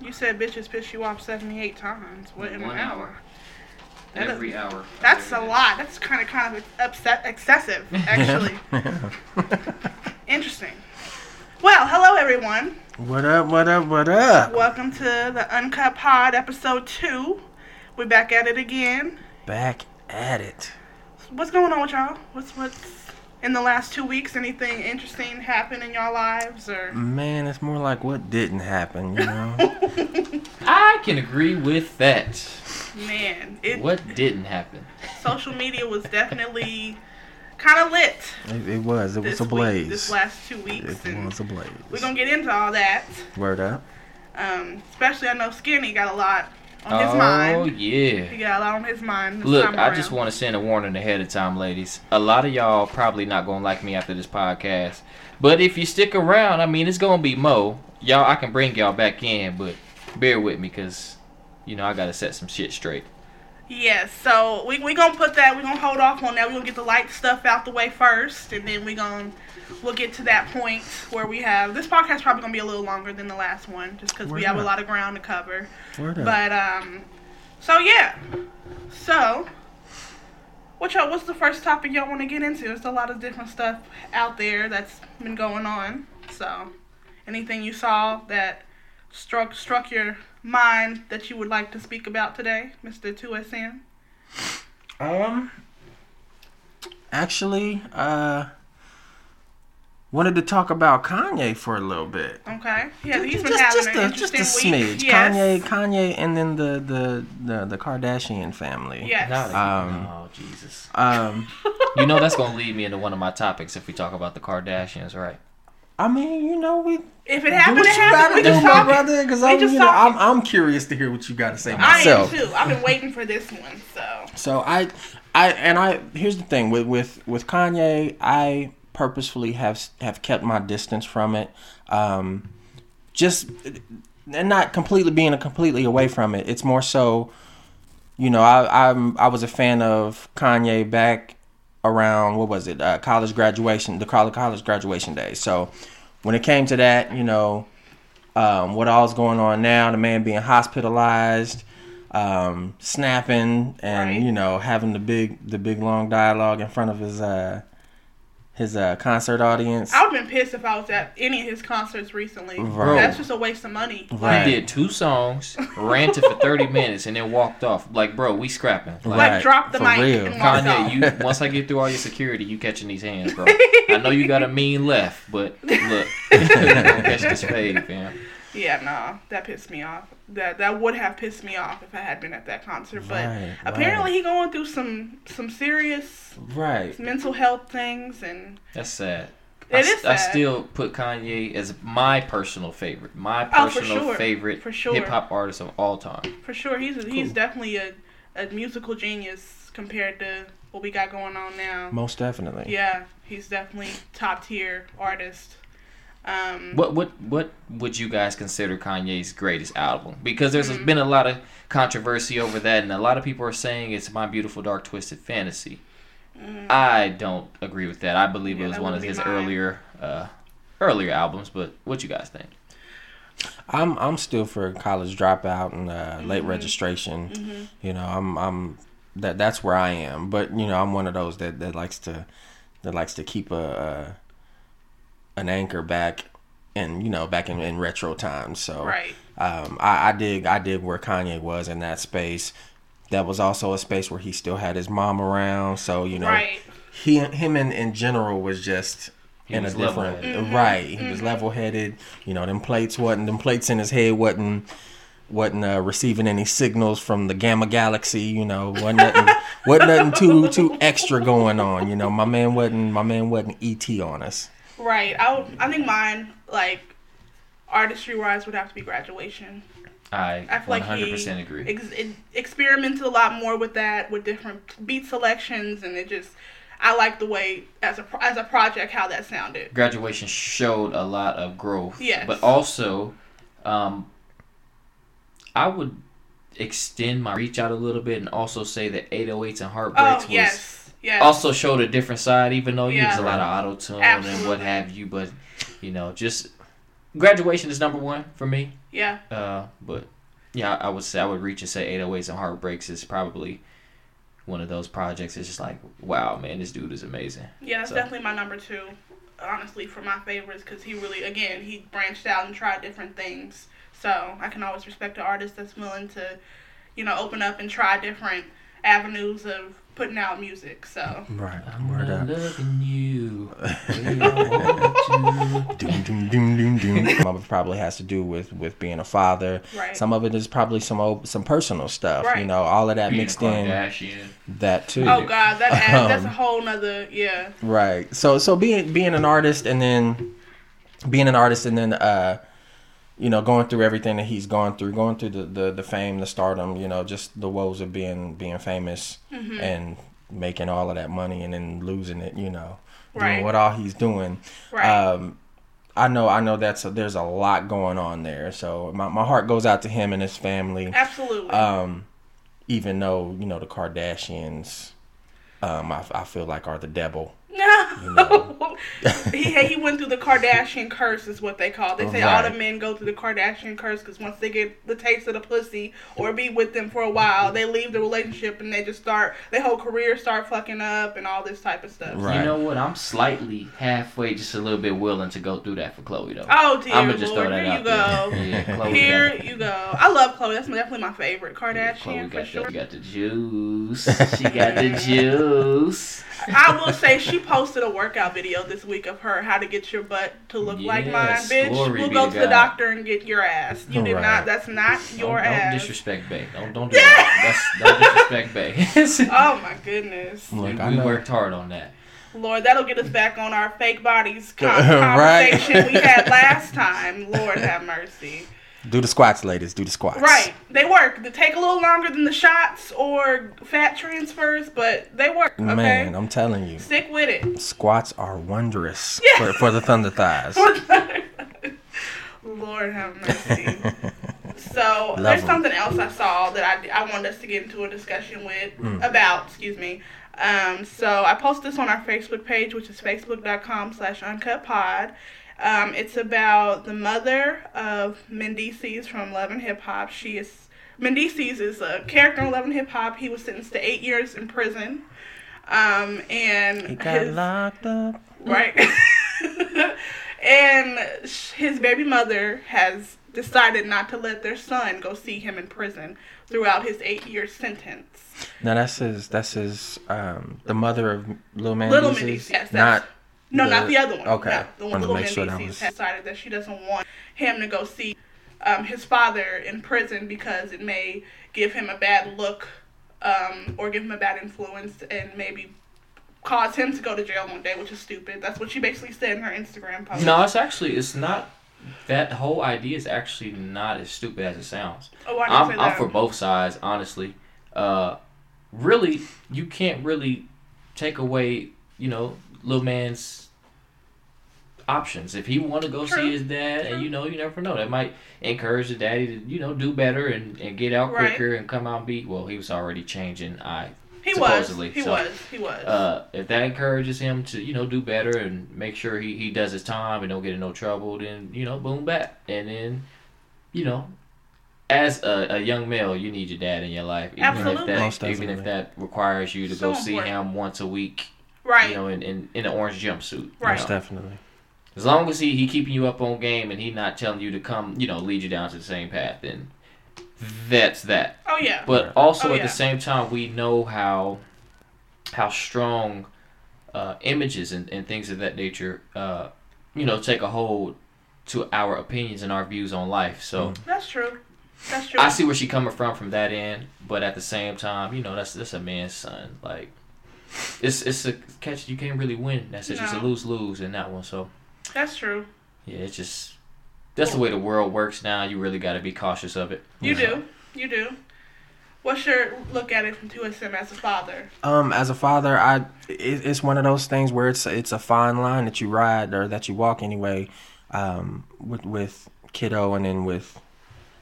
You said bitches piss you off 78 times. What in One an hour? hour. That Every hour. That's a Every day. lot. That's kind of kind of upset excessive, actually. Interesting. Well, hello everyone. what up? What up? What up? Welcome to the Uncut Pod episode 2. We're back at it again. Back at it. What's going on with y'all? What's what's in the last 2 weeks anything interesting happen in y'all lives or Man, it's more like what didn't happen, you know? I can agree with that. man, it What didn't happen? social media was definitely kind of lit it, it was. It was this a week, blaze. this last 2 weeks it and was a blaze. we're going to get into all that. Word up. Um, especially I know Skinny got a lot on his oh mind. He yeah. got a lot on his mind. Look, I around. just want to send a warning ahead of time, ladies. A lot of y'all probably not gonna like me after this podcast, but if you stick around, I mean, it's gonna be Mo. Y'all, I can bring y'all back in, but bear with me, cause you know I gotta set some shit straight. Yes, so we we gonna put that. We gonna hold off on that. We gonna get the light stuff out the way first, and then we gonna we'll get to that point where we have this podcast probably gonna be a little longer than the last one, just because we Word have a lot of ground to cover. Word up. But um, so yeah, so what y'all? What's the first topic y'all want to get into? There's a lot of different stuff out there that's been going on. So, anything you saw that struck struck your mind that you would like to speak about today, Mister Two SN? Um, actually, uh, wanted to talk about Kanye for a little bit. Okay, yeah, he's just, been just, having just an a, just interesting a week. smidge. Yes. Kanye, Kanye, and then the the the, the Kardashian family. Yes. Not Um, oh Jesus. Um, You know that's gonna lead me into one of my topics if we talk about the Kardashians, right? I mean, you know, we if it do happened, what it you happened. gotta We do, just my talking. brother. Because We I'm, just you know, I'm, talking. I'm curious to hear what you got to say I am myself. too. I've been waiting for this one. So So I, I, and I. Here's the thing with with with Kanye, I purposefully have have kept my distance from it. Um, just and not completely being completely away from it. It's more so, you know, I I'm I was a fan of Kanye back around what was it uh, college graduation the college college graduation day. So when it came to that, you know, um, what all's going on now, the man being hospitalized, um, snapping, and Right. you know having the big the big long dialogue in front of his uh, his uh, concert audience. I would have been pissed if I was at any of his concerts recently. Right. That's just a waste of money. Right. He did two songs, ranted for thirty minutes, and then walked off. Like, bro, we scrapping. Like, Like drop the for mic real. and walk Kanye, off. you once I get through all your security, you catching these hands, bro. I know you got a mean left, but look, don't catch this fade, fam. Yeah, no, that pissed me off. That that would have pissed me off if I had been at that concert. But Right, apparently, right. he going through some some serious right. mental health things, and That's sad. It I, is I still put Kanye as my personal favorite, my Oh, for personal sure, favorite for sure. hip hop artist of all time. for sure, he's he's Cool. definitely a, a musical genius compared to what we got going on now. Most definitely. Yeah, he's definitely top tier artist. Um, What what what would you guys consider Kanye's greatest album? Because there's Mm-hmm. been a lot of controversy over that, and a lot of people are saying it's My Beautiful Dark Twisted Fantasy. I don't agree with that. I believe. Yeah, it was one of his mine. earlier uh, earlier albums. But what you guys think? I'm I'm still for college dropout and uh, late Mm-hmm. registration. You know, I'm I'm that that's where I am. But you know, I'm one of those that, that likes to that likes to keep a, a an anchor back and you know back in, in retro times. So right. um, I, I dig I dig where Kanye was in that space. That was also a space where he still had his mom around. So you know, Right. he him in, in general was just He in was a different level-headed. right. He was level headed. You know, them plates wasn't them plates in his head wasn't wasn't uh, receiving any signals from the gamma galaxy. You know, wasn't nothing, wasn't nothing too too extra going on. You know, my man wasn't my man wasn't ET on us. Right. I would, I think mine like artistry wise would have to be graduation. I I feel like 100% he agree. Ex- experimented a lot more with that, with different beat selections, and it just I like the way as a as a project how that sounded. Graduation showed a lot of growth. Yes. But also, um, I would extend my reach out a little bit and also say that 808s and Heartbreaks Oh was yes, also showed a different side, even though you Yeah. use a lot of auto tune and what have you. But you know, just graduation is number one for me. Yeah. Uh, but yeah, I, I would say I would reach and say 808s and Heartbreaks is probably one of those projects. It's just like, wow, man, this dude is amazing. Yeah, that's So- definitely my number two. Honestly, for my favorites, because he really, again, he branched out and tried different things. So I can always respect an artist that's willing to, you know, open up and try different avenues of putting out music. So Right. I'm Word not up. loving you. the way I want to. Doom, doom, doom, doom, doom. Some of it probably has to do with with being a father. Right. Some of it is probably some old, some personal stuff. Right. You know, all of that Being mixed in. That too. Oh God, that adds, that's a Um, whole nother yeah. Right. So so being being an artist and then being an artist and then uh you know going through everything that he's gone through, going through the the, the fame, the stardom, you know, just the woes of being being famous Mm-hmm. and making all of that money and then losing it, you know. Right. Doing what all he's doing. Right. Um I know I know that's a, there's a lot going on there. So my my heart goes out to him and his family. Absolutely. Um even though, you know, the Kardashians um I, I feel like are the devil. No. he he went through the Kardashian curse, is what they call. it. They say all the men go through the Kardashian curse because once they get the taste of the pussy or be with them for a while, they leave the relationship and they just start their whole career start fucking up and all this type of stuff. Right. You know what? I'm slightly halfway, just a little bit willing to go through that for Khloe though. Oh dear I'm gonna just Lord, throw that here out you go. there. Yeah, Khloe Here got- you go. I love Khloe. That's definitely my favorite yeah, Kardashian Khloe for got sure. the, got the juice. She got the juice. I will say she posted a workout video this week of her how to get your butt to look like mine, bitch. We'll go to to the doctor and get your ass. You did Right. not. That's not your don't, don't ass. disrespect Bay. Don't don't do that. That's don't disrespect Bay. Oh my goodness. Look, we we worked hard on that. Lord, that'll get us back on our fake bodies con- Right. conversation we had last time. Lord have mercy. Do the squats, ladies. Do the squats. Right, they work. They take a little longer than the shots or fat transfers, but they work. Okay, Man, I'm telling you, stick with it. squats are wondrous Yeah. for, for the thunder thighs. Lord have mercy. So Love there's 'em. something else I saw that I, I wanted us to get into a discussion with Hmm. about. Excuse me. Um, so I posted this on our Facebook page, which is facebook.com slash uncut pod. Um, it's about the mother of Mendeecees from Love and Hip Hop. She is Mendeecees is a character in Love and Hip Hop. He was sentenced to eight years in prison. Um, and He got his, locked up. right? and his baby mother has decided not to let their son go see him in prison throughout his eight-year sentence. Now that's his. That's his. Um, the mother of Little Man. Little? Mendeecees, yes, Not. That's- No, The- not the other one. okay. No, the one Wanted to little make sure that Mendeecees was- has decided that she doesn't want him to go see um, his father in prison because it may give him a bad look um, or give him a bad influence and maybe cause him to go to jail one day, which is stupid. That's what she basically said in her Instagram post. No, it's actually it's not. That whole idea is actually not as stupid as it sounds. Oh, why I'm, I'm for both sides, honestly. Uh, really, you can't really take away, you know, little man's options. If he want to go True. see his dad, and you know, you never know, that might encourage the daddy to, you know, do better and, and get out Right. quicker and come out and beat. Well, he was already changing. I He was. He so, was. He was. uh, if that encourages him to, you know, do better and make sure he, he does his time and don't get in no trouble, then, you know, boom back. And then, you know, as a, a young male, you need your dad in your life. Even Absolutely. if Most that even if that requires you to So go see important. him once a week, right. you know, in, in, in an orange jumpsuit. you Right. Most definitely. As long as he, he keeping you up on game and he not telling you to come, you know, lead you down to the same path, then that's that. oh yeah. But also Oh, at yeah. the same time, we know how how strong uh, images and, and things of that nature, uh, you know, take a hold to our opinions and our views on life. So That's true. That's true. I see where she coming from from that end, but at the same time, you know, that's that's a man's son. Like it's it's a catch. You can't really win. That's it. it's a lose lose in that one. So That's true. yeah, it's just that's the way the world works now. You really got to be cautious of it. You So- do. You do. What's your look at it from 2SM as a father? Um, as a father, I it, it's one of those things where it's it's a fine line that you ride or that you walk anyway. Um, with with kiddo and then with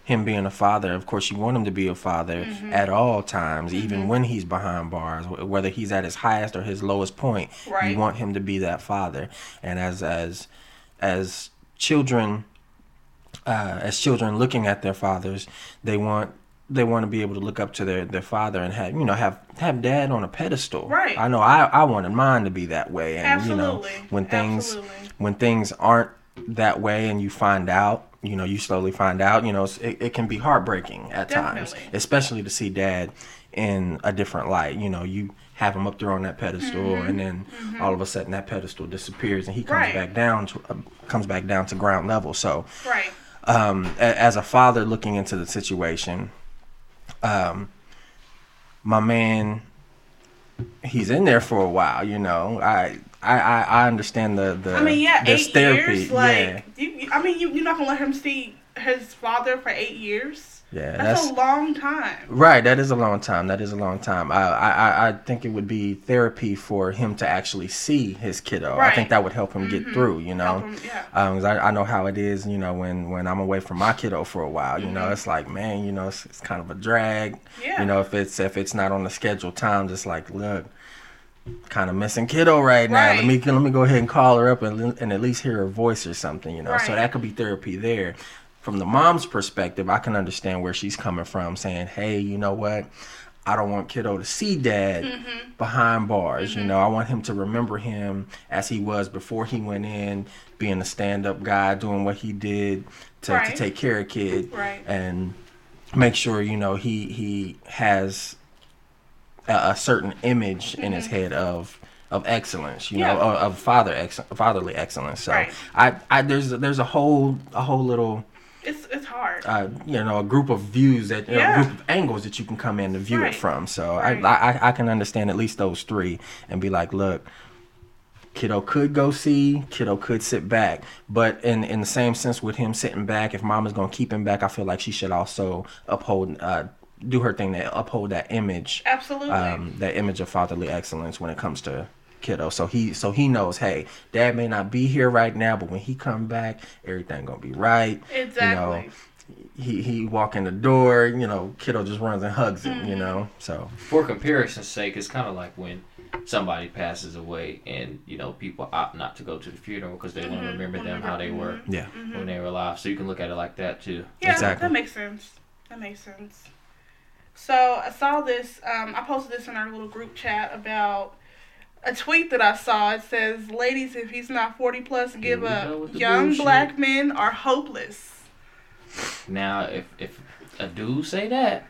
him being a father. Of course, you want him to be a father Mm-hmm. at all times, even when he's behind bars, whether he's at his highest or his lowest point. Right. You want him to be that father. And as as as children uh, as children looking at their fathers, they want they want to be able to look up to their, their father and have you know have have dad on a pedestal. Right. I know I, I wanted mine to be that way, and you know when things Absolutely. when things aren't that way, and you find out, you know, you slowly find out, you know, it, it can be heartbreaking at times, especially to see dad in a different light. You know, you have him up there on that pedestal, and then all of a sudden that pedestal disappears, and he comes Mm-hmm. Right. back down to uh, comes back down to ground level. So Right. um, a- as a father looking into the situation, um, my man, he's in there for a while. You know, I I I, I understand the the I mean, yeah, eight therapy. years. Like, yeah, you, I mean, you, you're not gonna let him see his father for eight years. yeah, That's, that's. a long time. Right, that is a long time. That is a long time. I, I, I- think it would be therapy for him to actually see his kiddo. Right. I think that would help him get through. You know, him- yeah. Um, I, I know how it is, you know, when, when I'm away from my kiddo for a while, you know, it's like, man, you know, it's, it's kind of a drag. Mm-hmm. Yeah. You know, if it's if it's not on the scheduled time, just like, look, kind of missing kiddo right now. Let me let me go ahead and call her up and and at least hear her voice or something, you know. So that could be therapy there. From the mom's perspective, I can understand where she's coming from, saying, hey, you know what? I don't want kiddo to see dad Mm-hmm. behind bars. You know, I want him to remember him as he was before he went in, being a stand up guy, doing what he did to, to take care of kid. Right. And make sure, you know, he he has a, a certain image in his head of of excellence, you know, Mm-hmm. Of, of father ex- fatherly excellence. So Right. I, I there's there's a whole a whole little It's it's hard. uh, you know, a group of views that, you know, Yeah. a group of angles that you can come in to view Right. it from. So Right. I, I, I can understand at least those three and be like, look, kiddo could go see, kiddo could sit back, but in in the same sense with him sitting back, if mama's gonna keep him back, I feel like she should also uphold, uh, do her thing to uphold that image, Absolutely. um, that image of fatherly excellence when it comes to kiddo. So he so he knows, hey, dad may not be here right now, but when he come back, everything gonna be right. exactly. You know, he he walk in the door, you know, kiddo just runs and hugs him, Mm-hmm. you know. So For comparison's sake, it's kind of like when somebody passes away and you know people opt not to go to the funeral because they want Mm-hmm. to remember them how they were yeah, when they were alive. So you can look at it like that too. Yeah, Exactly. that makes sense. That makes sense. So I saw this. Um, I posted this in our little group chat about a tweet that I saw. It says, "Ladies, if he's not forty plus, give up. Young bullshit." black men are hopeless." Now, if if a dude say that,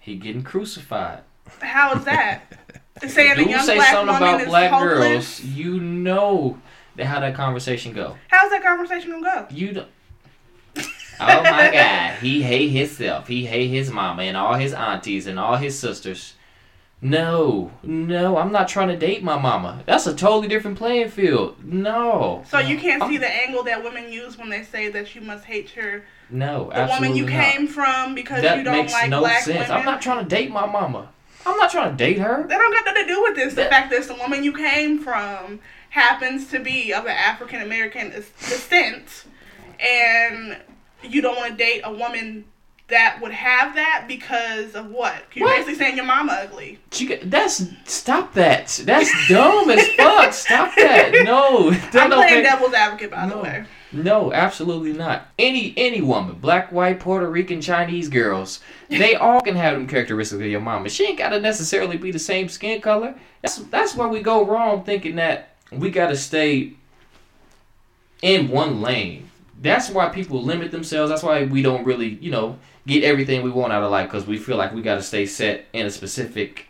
he getting crucified. How is that? It's saying a dude young say black something woman about is black hopeless. girls, you know that how that conversation go. How's that conversation gonna go? You don't. Oh my God, he hate himself. He hate his mama and all his aunties and all his sisters. No, no, I'm not trying to date my mama. That's a totally different playing field. No. So you can't I'm- see the angle that women use when they say that you must hate your No, the woman you not. came from because that you don't makes like no black sense. women. I'm not trying to date my mama. I'm not trying to date her. That don't got nothing to do with this. The fact that the woman you came from happens to be of an African American descent, and you don't want to date a woman that would have that because of what? You're What? basically saying your mama ugly. You got- that's stop that. That's dumb as fuck. Stop that. No, that I'm playing make- devil's advocate, by the way. No, absolutely not. Any any woman, black, white, Puerto Rican, Chinese girls, they all can have them characteristics of your mama. She ain't gotta necessarily be the same skin color. That's that's where we go wrong thinking that we gotta stay in one lane. That's why people limit themselves. That's why we don't really, you know, get everything we want out of life because we feel like we gotta stay set in a specific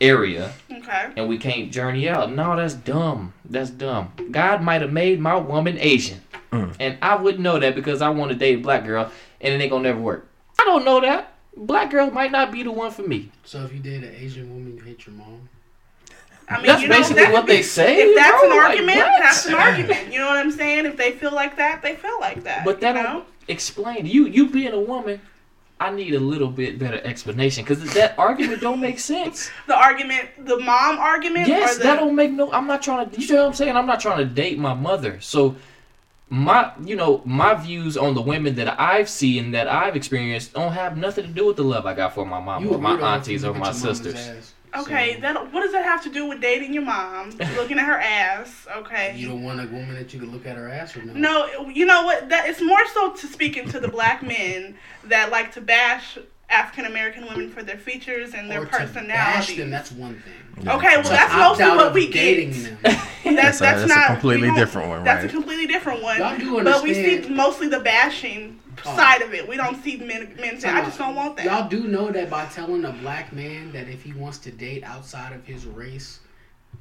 area Okay. and we can't journey out. No, that's dumb. That's dumb. God might have made my woman Asian. Mm. And I wouldn't know that because I want to date a black girl and it ain't gonna never work. I don't know that. Black girl might not be the one for me. So if you date an Asian woman, you hate your mom. I mean, That's you know, basically that what be- they say. If that's bro. an argument, what? that's an argument. You know what I'm saying? If they feel like that, they feel like that. But that you don't know? explain. You you being a woman, I need a little bit better explanation because that argument don't make sense. the argument, the mom argument, Yes, the, that don't make no. I'm not trying to. You know what I'm saying? I'm not trying to date my mother. So my, you know, my views on the women that I've seen that I've experienced don't have nothing to do with the love I got for my mom You or my weirdo if you aunties or my your mama's sisters. Ass. Okay, So, that what does that have to do with dating your mom? looking at her ass. Okay. You don't want a woman that you can look at her ass or no? No, you know what? That it's more so to speaking to the black men that like to bash African American women for their features and their or bash personality. them, that's one thing. Yeah. Okay, well To that's mostly what of we dating get. them. That's, That's a- that's, that's a not completely we don't- different one, That's right? a completely different one. Y'all do but we see mostly the bashing Oh. side of it. We don't see men men say, "I just don't want that." Y'all do know that by telling a black man that if he wants to date outside of his race,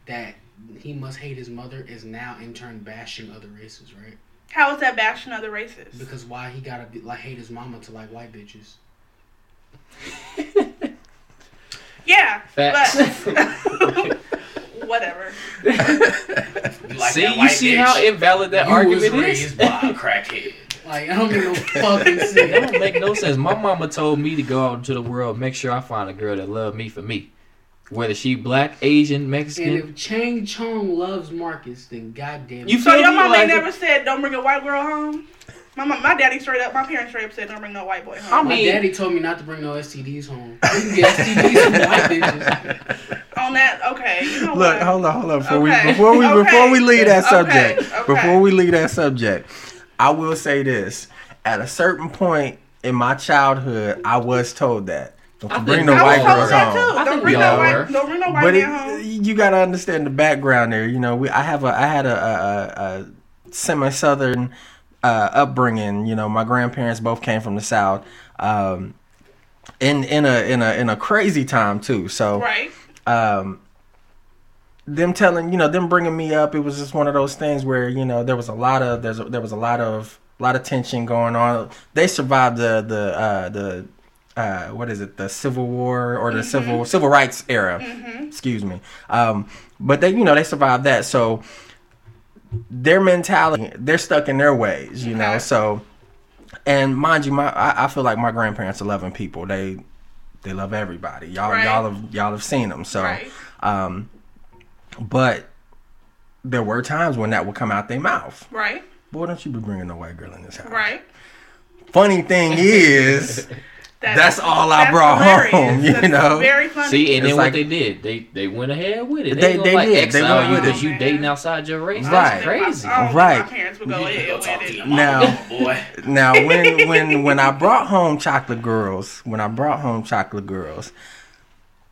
that he must hate his mother is now in turn bashing other races, right? How is that bashing other races? Because why he gotta be, like hate his mama to like white bitches? yeah, Facts. but whatever. You like see, you see bitch? how invalid that you argument was is. raised by a crackhead. Like I don't make no fucking That sense. don't make no sense. My mama told me to go out into the world, make sure I find a girl that love me for me, whether she black, Asian, Mexican. And Mexican. if Chang Chong loves Marcus, then goddamn. You So your mama Like- ain't never said, "Don't bring a white girl home." My mom, my daddy straight up, my parents straight up said, "Don't bring no white boy home." I My daddy told me not to bring no STDs home. You can get STDs from white bitches. On that, okay. You know Look, what? hold on, hold on. Before we before we Okay. before we leave that Okay. subject, Okay. before we leave that subject, I will say this: at a certain point in my childhood, I was told that don't bring think no white told girls home. Don't bring we no white. were. Don't bring no white But it, home. you got to understand the background there. You know, we I have a I had a, a, a, a semi southern uh, upbringing. You know, my grandparents both came from the south. Um, in in a in a in a crazy time too. So Right. um them telling you know them bringing me up it was just one of those things where you know there was a lot of there's a, there was a lot of a lot of tension going on. They survived the the uh the uh what is it? The civil war or the civil civil rights era. Excuse me. Um but they you know they survived that. So their mentality they're stuck in their ways you know so and mind you my I, I feel like my grandparents are loving people. They they love everybody. Y'all Right. y'all have y'all have seen them. So Right. um, but there were times when that would come out their mouth. Right. Boy, don't you be bringing no white girl in this house. Right. Funny thing is, That's all I that's brought hilarious. home, you That's know? Very funny. See, and It's then like- what they did, they they went ahead with it. They- They, gonna they like did. They went you with it. you dating outside your race. Right. That's crazy. Oh, I don't Right. My parents would go You need to ahead go with talk to it. Now- boy. now when when when I brought home chocolate girls, when I brought home chocolate girls,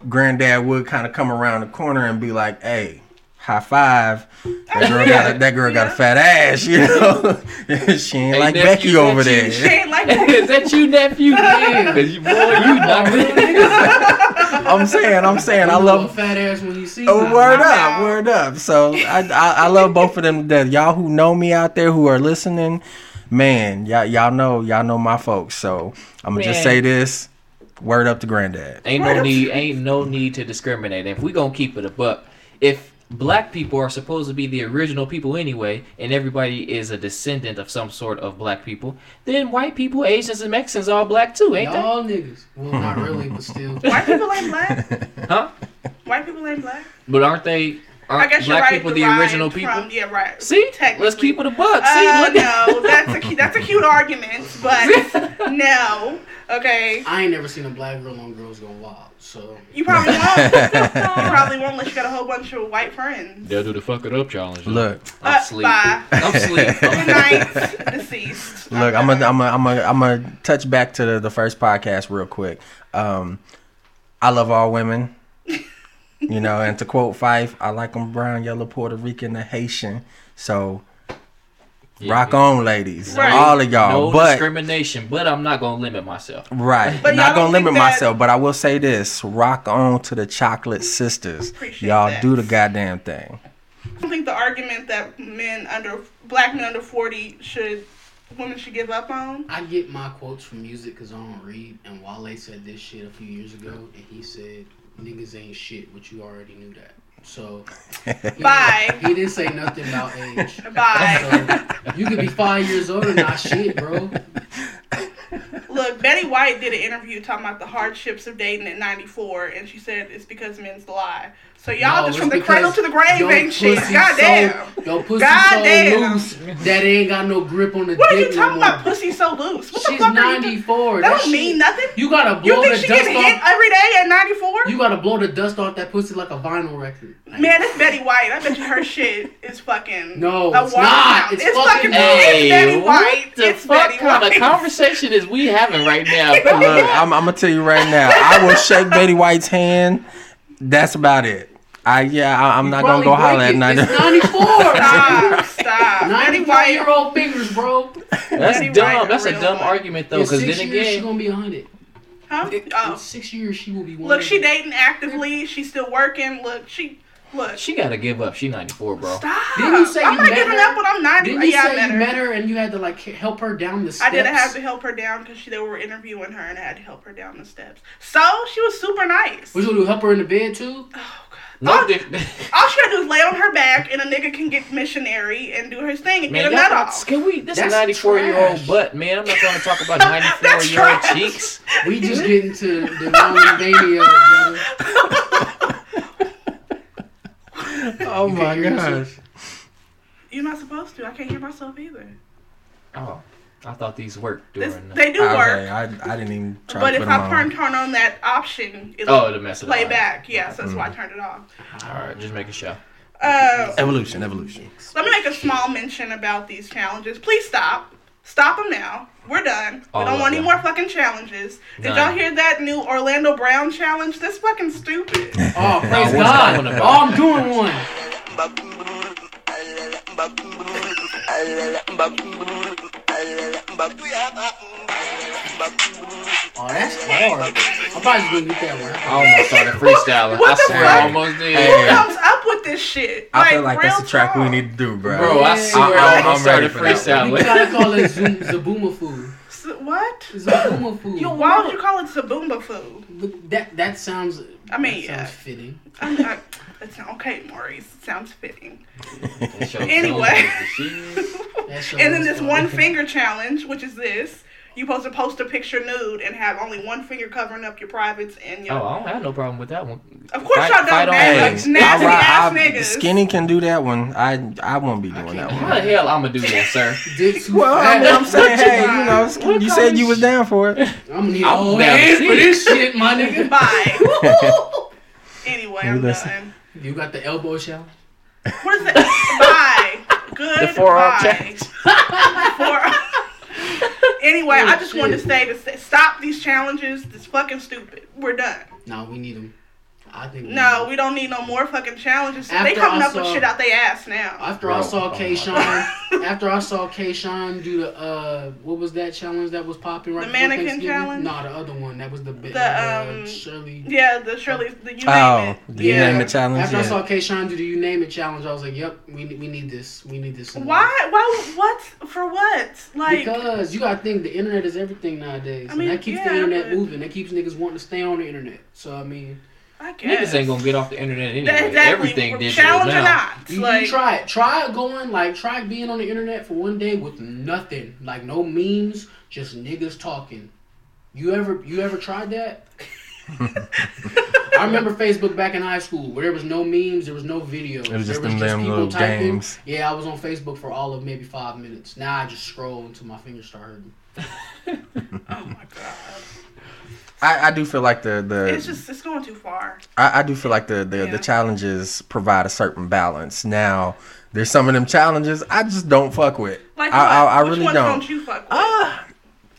granddad would kind of come around the corner and be like, "Hey." High five! That girl got a, that girl got a fat ass, you know. she ain't Hey, like nephew, Becky that over you- there. She ain't like that. Is that you, nephew? Yeah, 'cause you, boy, you not I'm saying, I'm saying, I love a fat ass when you see Oh, one. word Wow. up, word up. So I, I I love both of them to death. Y'all who know me out there who are listening, man, y'all y'all know y'all know my folks. So I'm gonna just say this. Word up to granddad. Ain't no need, ain't no need to discriminate. If we gonna keep it a buck, if black people are supposed to be the original people anyway, and everybody is a descendant of some sort of black people, then white people, Asians, and Mexicans are all black too, ain't Y'all niggas. Well, not really, but still. White people ain't black. Huh? White people ain't black. But aren't they? I Aren't guess you're black right. people the original people? From, yeah, right. See, let's keep it a buck. See, uh, look. no, that's a cu- that's a cute argument, but no. Okay, I ain't never seen a black girl on Girls Gone Wild, so you probably won't. you probably won't unless you got a whole bunch of white friends. They'll do the fuck it up challenge. Look, I'm Uh, asleep. bye. I'm asleep. Good night, deceased. look. I'm gonna I'm gonna I'm gonna I'm gonna touch back to the, the first podcast real quick. Um, I love all women. You know, and to quote Phife, I like them brown, yellow, Puerto Rican, and Haitian. So rock on, ladies, Right. all of y'all. No but discrimination, but I'm not gonna limit myself. Right. But y'all Not gonna limit that- myself, but I will say this: rock on to the chocolate sisters. Appreciate y'all that. do the goddamn thing. I think the argument that men under black men under forty should women should give up on. I get my quotes from music because I don't read. And Wale said this shit a few years ago, and he said, "Niggas ain't shit," which you already knew that. So he, Bye. He didn't say nothing about age. Bye. So you could be five years old and not shit, bro. Look, Betty White did an interview talking about the hardships of dating at 94, and she said it's because men's lie. So y'all No, just from the cradle to the grave ain't shit. pussy Goddamn. So, your pussy Goddamn. so loose that ain't got no grip on the what are dick you talking more. about? Pussy so loose. What the She's fuck are you? 94. That That don't mean nothing. You gotta You blow think the she dust getting hit off. every day at 94? You gotta blow the dust off that pussy like a vinyl record. Like, Man, it's Betty White. I bet you her shit is fucking. No, a it's water not. It's It's, fucking- fucking. Hey, it's Betty what the it's fuck Betty kind White. of conversation is we having right now? Look, I'm, I'm gonna tell you right now. I will shake Betty White's hand. That's about it. I yeah, I, I'm you not gonna go holler break at it. night. It's 94. Stop, stop. Betty 94 year old fingers, bro. That's dumb. That's a dumb one. argument though, because six then years, she gonna be 100. Huh? In Oh. six years, she will be 100. Look, she dating actively. She's still working. Look, she. Look. she gotta give up. She 94, bro. Stop. Didn't you say I'm you not met giving her? up when I'm 90. Didn't you yeah, say I met you her. met her and you had to like help her down the steps? I didn't have to help her down because they were interviewing her and I had to help her down the steps. So she was super nice. What you gonna do? Help her in the bed too? Oh, God. No, all, diff- all she gotta do is lay on her back and a nigga can get missionary and do her thing and man, get a nut off. can we? This is That's 94 year old butt, man. I'm not gonna talk about 94 That's year old trash. cheeks. We just get into the wrong mania, brother. oh You my can't hear gosh. You're not supposed to. I can't hear myself either. Oh, I thought these worked This, during. the- they do Okay, work. I, I didn't even try But to if put I them turn on. turn on that option, it'll oh, the mess it play up. back. Yes, that's Mm. why I turned it off. All right, just making sure. Uh, Evolution, evolution. let me make a small mention about these challenges. Please stop. Stop them now. We're done. All we don't of want any more fucking challenges. Did None. y'all hear that new Orlando Brown challenge? That's fucking stupid. Oh, praise what's God! going about? Oh, I'm doing one. Oh, that's hard. I'm probably just gonna get that one. I almost started freestyling. What I the swear, fuck? I almost did. Who comes up with this shit? I feel like that's real the track we need to do, bro. Bro, I Yeah. swear, I- I, I'm almost ready started for that. We gotta call it Zoom, Zabuma food. S- What? Zabuma food. Why would you call it Zabumba food? That that sounds. I mean, that yeah. sounds fitting. I'm not. It's okay, Maurice. It sounds fitting. Anyway. the shit. That show And then this one finger challenge, which is this. You supposed to post a picture nude and have only one finger covering up your privates and your. Oh, I don't have no problem with that one. Of course Fight- y'all don't, fight on man. that. Like, nasty ass I- niggas. Skinny can do that one. I I won't be doing that do How the hell I'm gonna do that, sir? Well, I fat. mean, I'm saying, hey, you What know, Skinny, you kind said of you was down for it. I'm gonna need I'm all down hands for this shit, my nigga. Bye. anyway, I'm Listen. done. You got the elbow challenge. What is that? Bye. Good. The forearm bye. Forearm- anyway, Oh, I just wanted to say to stop these challenges. It's fucking stupid. We're done. No, we need them. I think. No, need we don't need no more fucking challenges. they coming I up with shit out their ass now. After Bro, I saw oh K. Sean, after I saw K. Sean do the uh, what was that challenge that was popping right The mannequin challenge? No, the other one that was the the, The, uh, um, Shirley. Yeah, the Shirley, the you name Oh, it. do you yeah. name it challenge? After I saw K. Sean do the you name it challenge, I was like, "Yep, we need, we need this. We need this." in Why? Why? What? For what? Like, Because you gotta think the internet is everything nowadays, I mean, and that keeps yeah, the internet but- moving. That keeps niggas wanting to stay on the internet. So I mean, I guess. Niggas ain't gonna get off the internet anyway. That- exactly. Everything digital Challenge or now. not? You, you try it. Try it going like try being on the internet for one day with nothing, like no memes, just niggas talking. You ever you ever tried that? I remember Facebook back in high school where there was no memes, there was no videos. It was just there them damn people little typing. games. Yeah, I was on Facebook for all of maybe five minutes. Now I just scroll until my fingers start hurting. oh my god. I, I do feel like the the It's just it's going too far. I, I do feel like the the, Yeah. the challenges provide a certain balance. Now, there's some of them challenges I just don't fuck with. Like I, what? I, I Which really ones don't. don't you fuck with? Ah,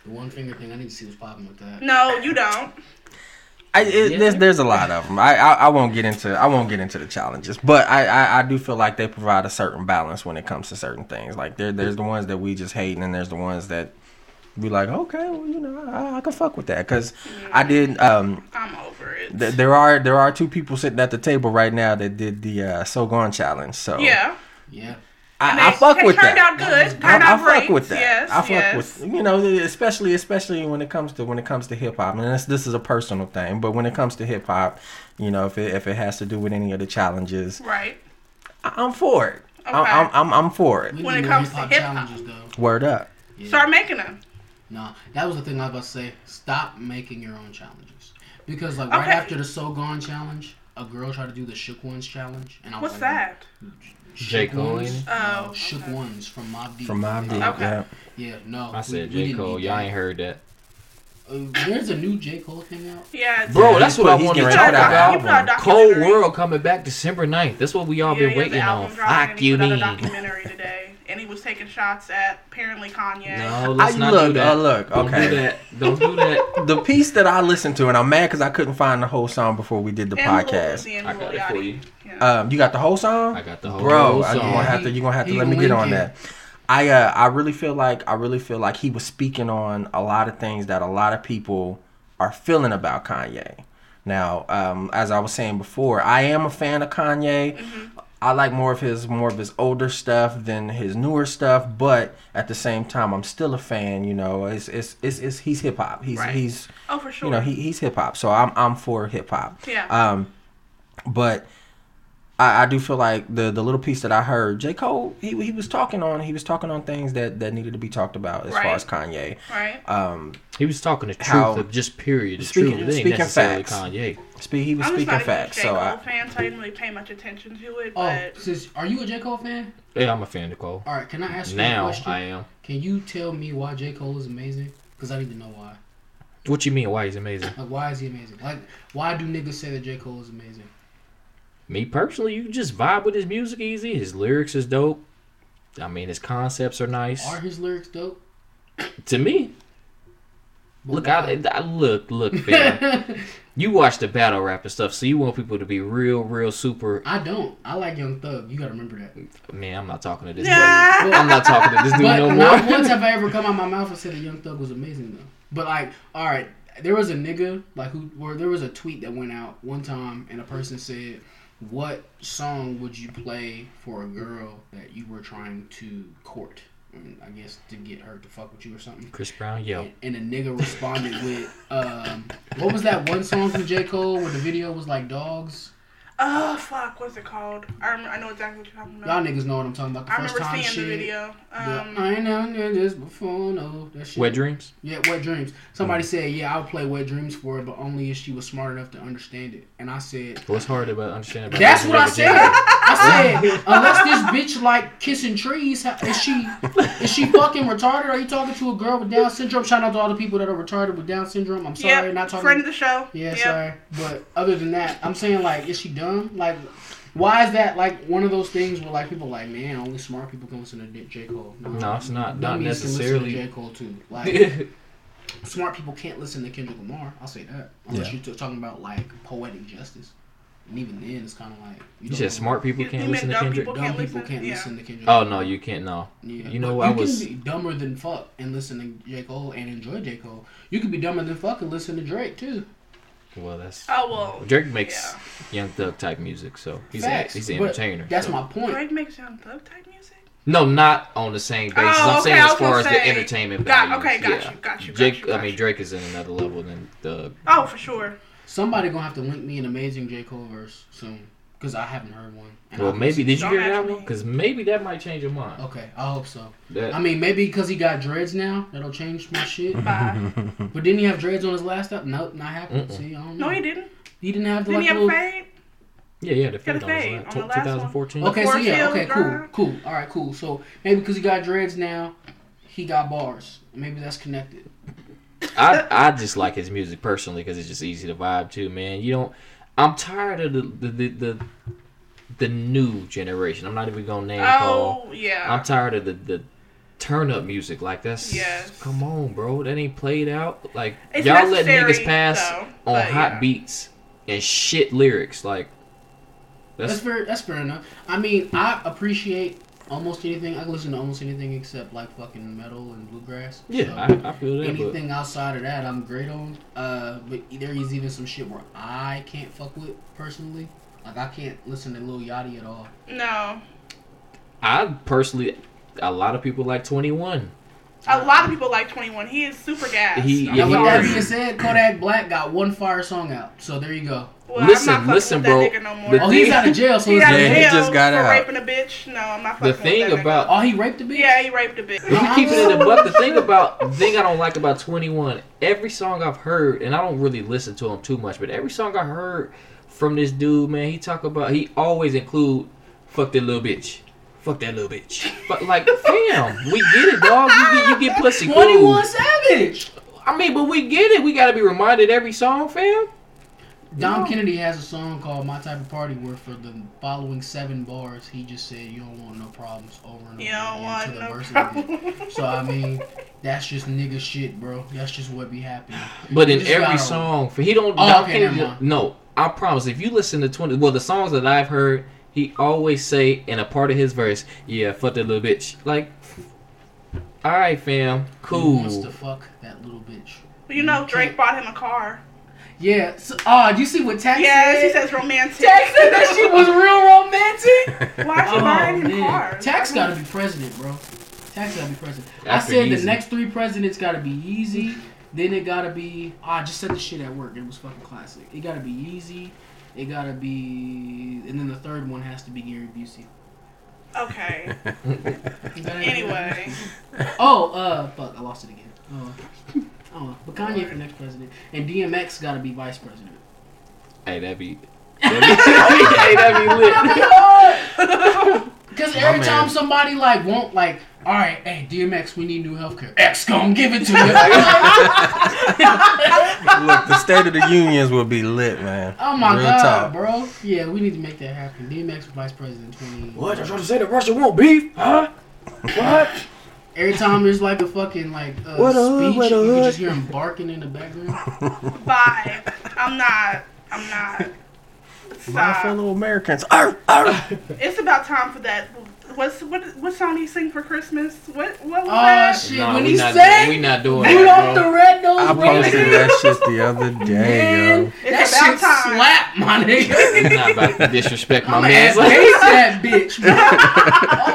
The one finger thing I need to see what's popping with that. no, you don't. I, it, Yeah. there's there's a lot of them. I, I I won't get into I won't get into the challenges, but I, I I do feel like they provide a certain balance when it comes to certain things. Like there there's the ones that we just hate, and then there's the ones that we like. Okay, well you know I, I can fuck with that because I did. Um, I'm over it. th- there are there are two people sitting at the table right now that did the uh, so gone challenge. So yeah. Yeah. And I, I fuck they with turned that. out good. Turned I, I fuck great. with that. Yes, I fuck yes. with you know, especially especially when it comes to when it comes to hip hop. And this this is a personal thing, but when it comes to hip hop, you know, if it if it has to do with any of the challenges, Right. I, I'm for it. Okay. I, I'm, I'm I'm for it. We When it comes to hip-hop hip-hop. challenges though. Word up. Yeah. Start making them. No, that was the thing I was about to say. Stop making your own challenges. Because like right Okay. after the So Gone challenge, a girl tried to do the Shook Ones challenge, and I was What's like, that? J. Shook Cole, Ones? Oh, Shook okay. Ones from Mobb Deep. From Mobb Deep. Okay. Yeah. Yeah, no. I said we- we J. Cole. Y'all ain't heard that. Uh, there's a new J. Cole thing out. Yeah. Bro, that's what I put- he's want to getting talk ready to put out an about. album. Cole World coming back December 9th. That's what we all Yeah, been waiting on. album Fuck you put mean? documentary today, and he was taking shots at apparently Kanye. No, let's I- not look, do that. uh, look, Don't okay. do that. Don't do that. The piece that I listened to, and I'm mad because I couldn't find the whole song before we did the And podcast. Uzi and I Lil got it for you. Yeah. Um, you got the whole song? I got the whole Bro, song. Bro, you're gonna have to you gonna have to let me get on that. I uh, I really feel like I really feel like he was speaking on a lot of things that a lot of people are feeling about Kanye. Now, um, as I was saying before, I am a fan of Kanye. I like more of his more of his older stuff than his newer stuff, but at the same time, I'm still a fan. You know, it's it's it's, it's he's hip hop. He's Right. he's oh, for sure. you know he, he's hip hop, so I'm I'm for hip hop. yeah. Um, but I, I do feel like the the little piece that I heard, J Cole, he he was talking on he was talking on things that that needed to be talked about as far as Kanye. right. Um, He was talking the truth How- of just period. The Speaking- truth. It ain't speaking necessarily facts. Kanye. speak he was I'm just speaking not facts. a huge J. So Cole I, fan, so I didn't really pay much attention to it. Oh, But sis, are you a J. Cole fan? Yeah, I'm a fan of Cole. All right, can I ask you a Now question? I am. Can you tell me why J. Cole is amazing? Because I need to know why. What you mean? Why he's amazing? Like, why is he amazing? Like, why do niggas say that J. Cole is amazing? Me personally, you just vibe with his music easy. His lyrics is dope. I mean, his concepts are nice. Are his lyrics dope? To me, But look, why? I, I look, look, fam. you watch the battle rap and stuff, so you want people to be real, real super. I don't. I like Young Thug. You gotta remember that. Man, I'm not talking to this. Yeah. dude. I'm not talking to this dude But no not once have I ever come out my mouth and said that Young Thug was amazing though. But like, all right, there was a nigga like who where there was a tweet that went out one time and a person said, "What song would you play for a girl that you were trying to court?" I, mean, I guess to get her to fuck with you or something. Chris Brown, yo, And, and a nigga responded with, um, "What was that one song from J Cole where the video was like dogs?" Oh fuck, what's it called? I remember, I know exactly what you're talking about. Y'all niggas know what I'm talking about. The I first remember time seeing shit. the video. Yeah, Um, I ain't known this before, no. That shit. Wet Dreams. Yeah, Wet Dreams. Somebody said, yeah, I would play Wet Dreams for her, but only if she was smart enough to understand it. And I said, What's hard about understanding? About that's what I said. I said, unless this bitch like kissing trees, how- is she is she fucking retarded? Are you talking to a girl with Down syndrome? Shout out to all the people that are retarded with Down syndrome. I'm sorry, yep, not talking. friend of the show. Yeah, Yep. sorry. But other than that, I'm saying like, is she dumb? Like, why is that like one of those things where like people like, man, only smart people can listen to J Cole? No, no it's not- not Dummies can necessarily. listen to J Cole too. Like, smart people can't listen to Kendrick Lamar. I'll say that unless Yeah. you're t- talking about like poetic justice. And even then, it's kind of like You don't said smart people can't listen to meant dumb Kendrick. people Dumb can't people listen? can't Yeah. listen to Kendrick. Oh no, you can't. No, Yeah. You know, But I you was- can be dumber than fuck and listen to J Cole and enjoy J Cole. You could be dumber than fuck and listen to Drake too. Well that's Oh well. Drake makes young thug type music, so he's a, he's an entertainer. That's so. my point. Drake makes young thug type music. No, not on the same basis. Oh, I'm okay, saying as far gonna as the entertainment Got- value. okay, got yeah. you, got you, got Jake, you, got I mean. Drake is in another level than Thug. Oh, for sure. Somebody gonna have to link me an amazing J Cole verse soon because I haven't heard one. And Well, I've maybe did you hear that one? Because maybe that might change your mind. Okay, I hope so. That- I mean, maybe because he got dreads now, that'll change my shit. Bye. But didn't he have dreads on his last album? Nope, not happening. Mm-mm. See, I don't know. No, he didn't. He didn't have the Didn't like he have little. fade? yeah, yeah, the Got a fade on his fade last- on the last one. 2014. Okay, so yeah, Field okay, cool, cool. All right, cool. So maybe because he got dreads now, he got bars. Maybe that's connected. I I just like his music personally because it's just easy to vibe to, man. You don't. I'm tired of the the the, the, the new generation. I'm not even gonna name oh, call. Oh yeah. I'm tired of the the turn up music. Like that's Yes. come on, bro. That ain't played out. Like It's y'all let niggas pass though, on hot yeah. beats and shit lyrics. Like That's, that's fair. That's fair enough. I mean, I appreciate almost anything. I can listen to almost anything except like fucking metal and bluegrass. yeah. So, I, I feel that. But anything outside of that, I'm great on. Uh, but there is even some shit where I can't fuck with personally. Like I can't listen to Lil Yachty at all. no. I personally, a lot of people like 21. A lot of people like 21. He is super gas. He- yeah, he with that being said, Kodak Black got one fire song out. So there you go. Well, Listen, I'm not listen, with bro. That nigga no more. The Oh, he's out of jail, so He it's out of Yeah, he jail just got for out. raping a bitch. No, I'm not fucking The thing with that about Oh, he raped a bitch. Yeah, he raped a bitch. If you oh. keep it in the buck, the thing about the thing I don't like about Twenty One, every song I've heard, and I don't really listen to him too much, but every song I heard from this dude, man. He talk about he always include fuck that little bitch. Fuck that little bitch. But like, fam, we get it, dog. You get, you get pussy. cool. Twenty One Savage. I mean, but we get it. We gotta be reminded every song, fam. Dom No. Kennedy has a song called "My Type of Party" where for the following seven bars, he just said, "You don't want no problems" over and over You don't again want to the no verse of So I mean, that's just nigga shit, bro. That's just what be happening. But in You just every song, for he don't. Oh, Dom okay, Kennedy- no, I promise. If you listen to twenty, well, the songs that I've heard, he always say in a part of his verse, "Yeah, fuck that little bitch." Like, all right, fam, Cool. He wants to fuck that little bitch. You know, Drake bought him a car. Yeah. So, oh, do you see what Tax Yes, he said? says romantic. Tax said that shit was real romantic. Why is he Oh, buying him man. cars? Tax gotta be president, bro. Tax gotta be president. I After said the next three presidents gotta be easy. Then it gotta be. ah, I just said the shit at work. It was fucking classic. It gotta be Yeezy. It gotta be. And then the third one has to be Gary Busey. Okay. You got it? Anyway, Oh, uh, fuck. I lost it again. Oh. Oh, but Kanye for next president. And DMX gotta be vice president. Hey, that be. That be hey, that be lit. Because every man. time somebody like won't like, all right, hey DMX, we need new healthcare. X gonna give it to you. Look, the State of the Unions will be lit, man. oh my Real god, talk. bro. Yeah, we need to make that happen. DMX for vice president twenty. What? I'm trying to say that Russia won't beef, huh? What? Every time there's like a fucking like uh, What a hood, speech, what a you can hood. just hear him barking in the background. bye. I'm not. I'm not. My Stop. fellow Americans. Arr, arr. It's about time for that. What's what? What song he sing for Christmas? What? What was Oh that? shit! Nah, when we he not, sang we not doing Rudolph that, the. Red-Nosed I posted Reindeer, that shit the other day, man, yo. It's that about shit time. slap, my nigga. We not about to disrespect my I'm man. gonna ass that bitch. bro.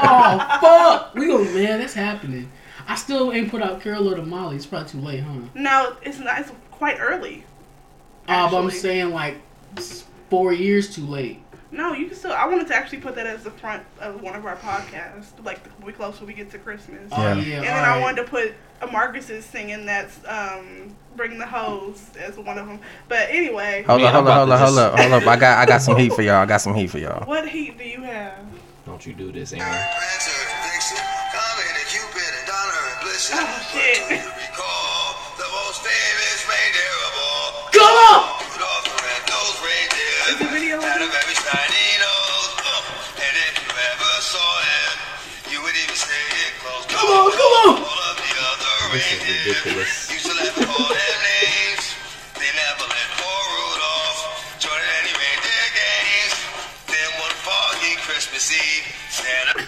oh fuck, we go, man. That's happening. I still ain't put out Carol or the Molly. It's probably too late, huh? No, it's not. It's quite early. Uh, but I'm saying like four years too late. No, you can still. I wanted to actually put that as the front of one of our podcasts, like the close when we get to Christmas. Oh Yeah. yeah, and then I alright. wanted to put Marcus's singing that's um, "Bring the Hose" as one of them. But anyway, Hold Man, up, hold up, hold about up, hold just- up, hold up. I got, I got some heat for y'all. I got some heat for y'all. what heat do you have? Don't you do this, Aaron. Oh shit! Come on! Is the video on? Come on, come on! This is ridiculous. Used to laugh at all their names. They never let poor Rudolph join in any reindeer games. Then one foggy Christmas Eve, Santa.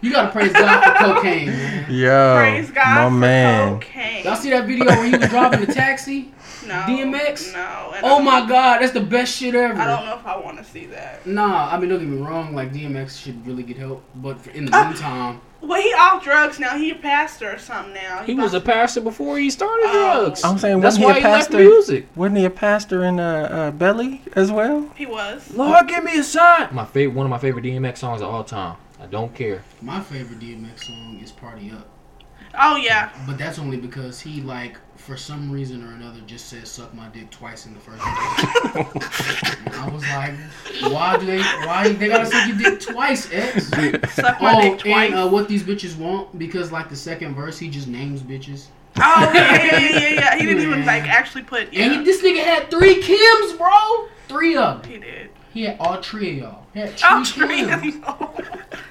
You gotta praise God for cocaine, man. Yo, Praise God my for man. cocaine. Y'all see that video where he was driving the taxi? No, DMX? No. Oh I- my god, that's the best shit ever. I don't know if I want to see that. Nah, I mean don't get me wrong, like DMX should really get help, but for- in the Ah. meantime, Well, he off drugs now. He a pastor or something now. He was a pastor before he started Oh. drugs. I'm saying, That's wasn't why he he a left pastor? music. Wasn't he a pastor in uh, uh, Belly as well? He was. Lord, give me a sign. My favorite, one of my favorite DMX songs of all time. I don't care. my favorite DMX song is Party Up. Oh yeah. But that's only because he like for some reason or another just said suck my dick twice in the first verse. And I was like, why do they why they gotta suck your dick twice, X? Suck my Oh, dick twice. and uh, what these bitches want because like the second verse he just names bitches. oh yeah, yeah, yeah, yeah, yeah. He didn't even like actually put. And Yeah, he, this nigga had three Kims, bro. Three of them. he did. He had all three of y'all. He had Oh, three tree. Kims.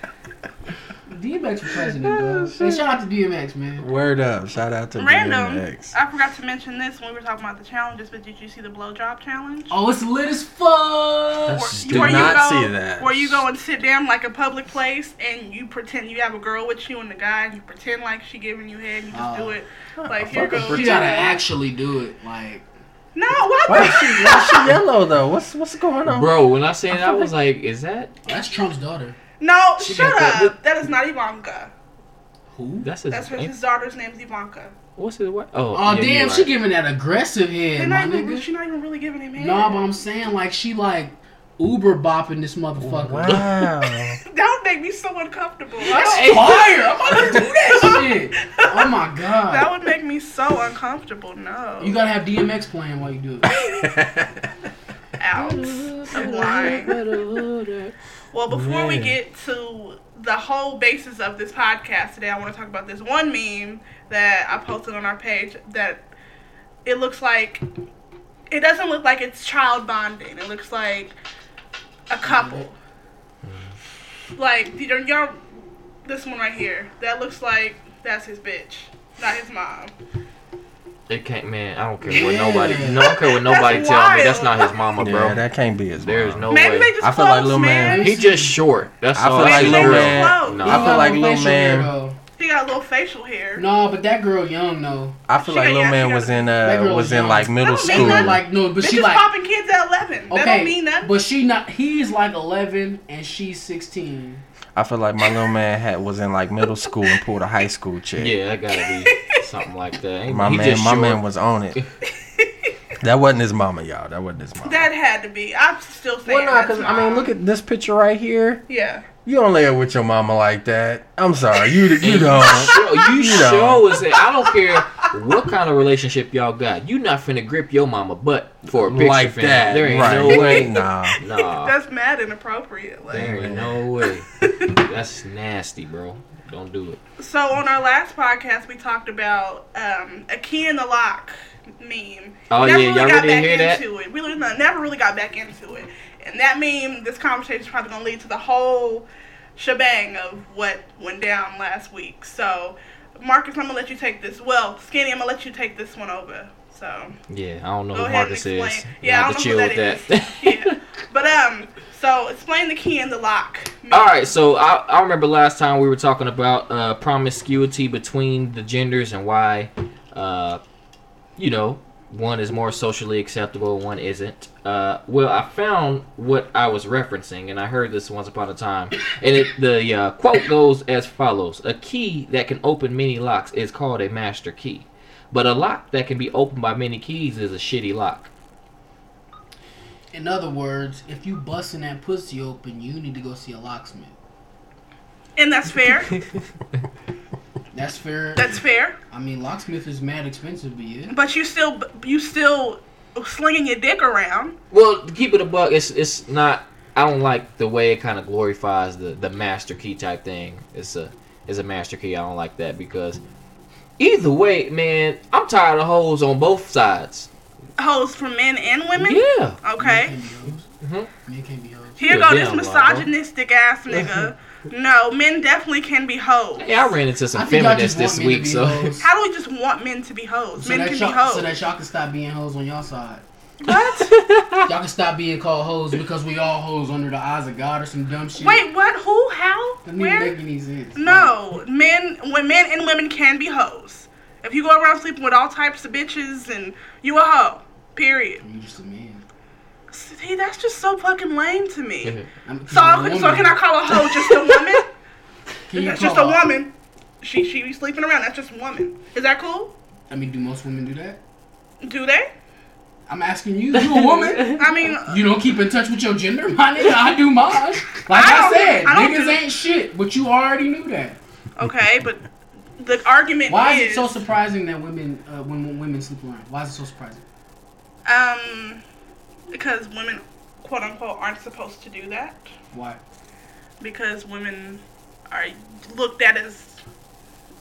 DMX for president, though. Oh, hey, shout out to DMX, man. Word up. Shout out to DMX. Random. DMX. I forgot to mention this when we were talking about the challenges, but did you see the blowjob challenge? Oh, it's lit as fuck. That's- Did not see that. Where you go and sit down like a public place and you pretend you have a girl with you and the guy and you pretend like she giving you head and you just Oh. do it. Like here goes. You gotta actually do it. Like, No, what Why is she, why is she yellow though? What's what's going on? Bro, when I say that, I was like, is that that's Trump's daughter. No, She shut got that- up. That is not Ivanka. Who? that's his? That's what ain't- his daughter's name's Ivanka. what's his what? Oh, Oh, yeah, damn, right. she giving that aggressive They're head, my not even, nigga. she's not even really giving him head. Nah, but I'm saying, like, she, like, Uber bopping this motherfucker. Wow. That would make me so uncomfortable. That's I don't- fire! I'm about to do that shit! Oh my god. that would make me so uncomfortable. No. You gotta have DMX playing while you do it. out. I'm lying. Well, before we get to the whole basis of this podcast today, I want to talk about this one meme that I posted on our page that it looks like it doesn't look like it's child bonding. It looks like a couple. Mm-hmm. Like y'all, y'all- this one right here. That looks like that's his bitch, not his mom. It can't, man. I don't care what nobody. No, I don't care what nobody That's tell me. That's not his mama, Yeah, bro. that can't be his. There's mom. no Maybe way. they just I feel like close, Lil Man- man. He just short. That's I feel all. like That's Lil the Man- Close. No. I feel like no Lil facial Man- hair. He got a little facial hair. No, but that girl young though. I feel She like got- Lil yeah, Man she was in That uh girl was was in young. like middle That don't mean school. nothing. Like no, but Bitches she like popping kids at 11. That okay, don't mean nothing. but she not. He's like eleven and she's sixteen. I feel like my little man had was in like middle school and pulled a high school chick. Yeah, that gotta be something like that. Ain't- My he man, my short. man was on it. that wasn't his mama, y'all. That wasn't his mama. that had to be. I'm still saying well, nah, that's cause I mean, look at this picture right here. Yeah. You don't lay it with your mama like that. I'm sorry, you you And don't. Show, you You show don't. is that I don't care what kind of relationship y'all got. You not finna grip your mama butt for a picture, like fam. that, There ain't right? no way. Nah. Nah, That's mad inappropriate. there ain't no way. That's nasty, bro. Don't do it. So on our last podcast, we talked about um, a key in the lock meme. Oh, never yeah, y'all got really back hear that? into it. We really never really got back into it. And that meme, this conversation is probably gonna lead to the whole shebang of what went down last week. So, Marcus, I'm gonna let you take this. Well, Skinny, I'm gonna let you take this one over. So Yeah, I don't know go who Marcus is. Yeah, I to don't chill know with who that that. is. yeah, but um, so explain the key in the lock. meme. All right, so I, I remember last time we were talking about uh, promiscuity between the genders and why, uh, you know, one is more socially acceptable, one isn't. Uh, well, I found what I was referencing, and I heard this once upon a time, and it, the uh, quote goes as follows: "A key that can open many locks is called a master key, but a lock that can be opened by many keys is a shitty lock." In other words, if you busting that pussy open, you need to go see a locksmith. And that's fair. That's fair. that's fair. I mean, locksmith is mad expensive, but yeah. But you still, you still slinging your dick around. Well, to keep it a buck, it's it's not. I don't like the way it kind of glorifies the the master key type thing. It's a it's a master key. I don't like that because either way, man, I'm tired of hoes on both sides. Hoes for men and women. Yeah, Okay. Men can't be hoes. Mhm. Men can't be hoes. Here Yeah, go this damn, Lionel. misogynistic ass nigga. No, men definitely can be hoes. hey, I ran into some I feminists this want men to week, so hoes. How do we just want men to be hoes? So men can y'all, be hoes. so that y'all can stop being hoes on y'all side. what? Y'all can stop being called hoes because we all hoes under the eyes of God or some dumb shit. Wait, what? Who? How? That Where? any sense. No, men, when men and women can be hoes. If you go around sleeping with all types of bitches and you a hoe, period. You just a man. See, that's just so fucking lame to me. So, so can I call a hoe just a woman? That's just a woman. She she be sleeping around. That's just a woman. Is that cool? I mean, do most women do that? Do they? I'm asking you. You a woman? I mean, You don't keep in touch with your gender, my nigga. I do mine. Like I I, said, I niggas do- ain't shit, but you already knew that. okay, but the argument Why is is, it so surprising that women, uh, when, when women sleep around? Why is it so surprising? Um because women quote unquote aren't supposed to do that Why? because women are looked at as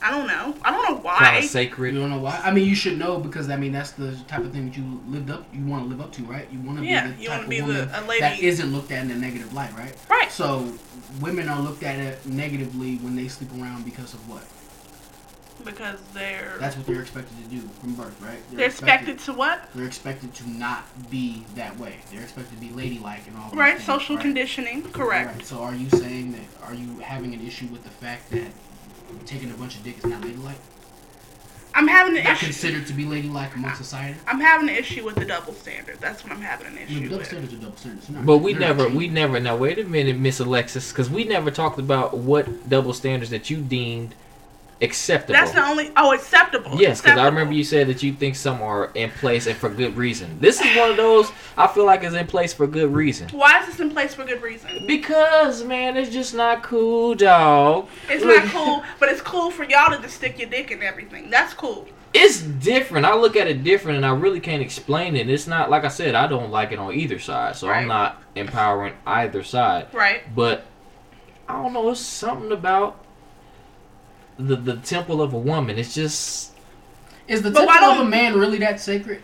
I don't know. I don't know why. kind why. of sacred. You don't know why? I mean, you should know because I mean that's the type of thing that you lived up, you want to live up to, right? You want to Yeah, be the you type wanna of be the- woman a lady- that isn't looked at in a negative light, right? Right. So women are looked at it negatively when they sleep around because of what? Because they're That's what they're expected to do from birth, right? they're expected to what? They're expected to not be that way. They're expected to be ladylike and all. Right, things, social right? conditioning. Correct. Right. So are you saying that? Are you having an issue with the fact that taking a bunch of dick is not ladylike? I'm having an Not issue. considered to be ladylike amongst society. I'm having an issue with the double standard. That's what I'm having an No, issue double with. standards are double standards. Not- But we never, we never. Now wait a minute, Miss Alexis, because we never talked about what double standards that you deemed acceptable. That's the only. Oh, acceptable. Yes, because I remember you said that you think some are in place and for good reason. This is one of those I feel like is in place for good reason. Why is this in place for good reason? Because man, it's just not cool, dog. It's not cool, but it's cool for y'all to just stick your dick in everything. That's cool. It's different. I look at it different, and I really can't explain it. It's not like I said. I don't like it on either side, so Right. I'm not empowering either side. Right. But I don't know. It's something about the the temple of a woman. It's just Is the But temple of a man really that sacred?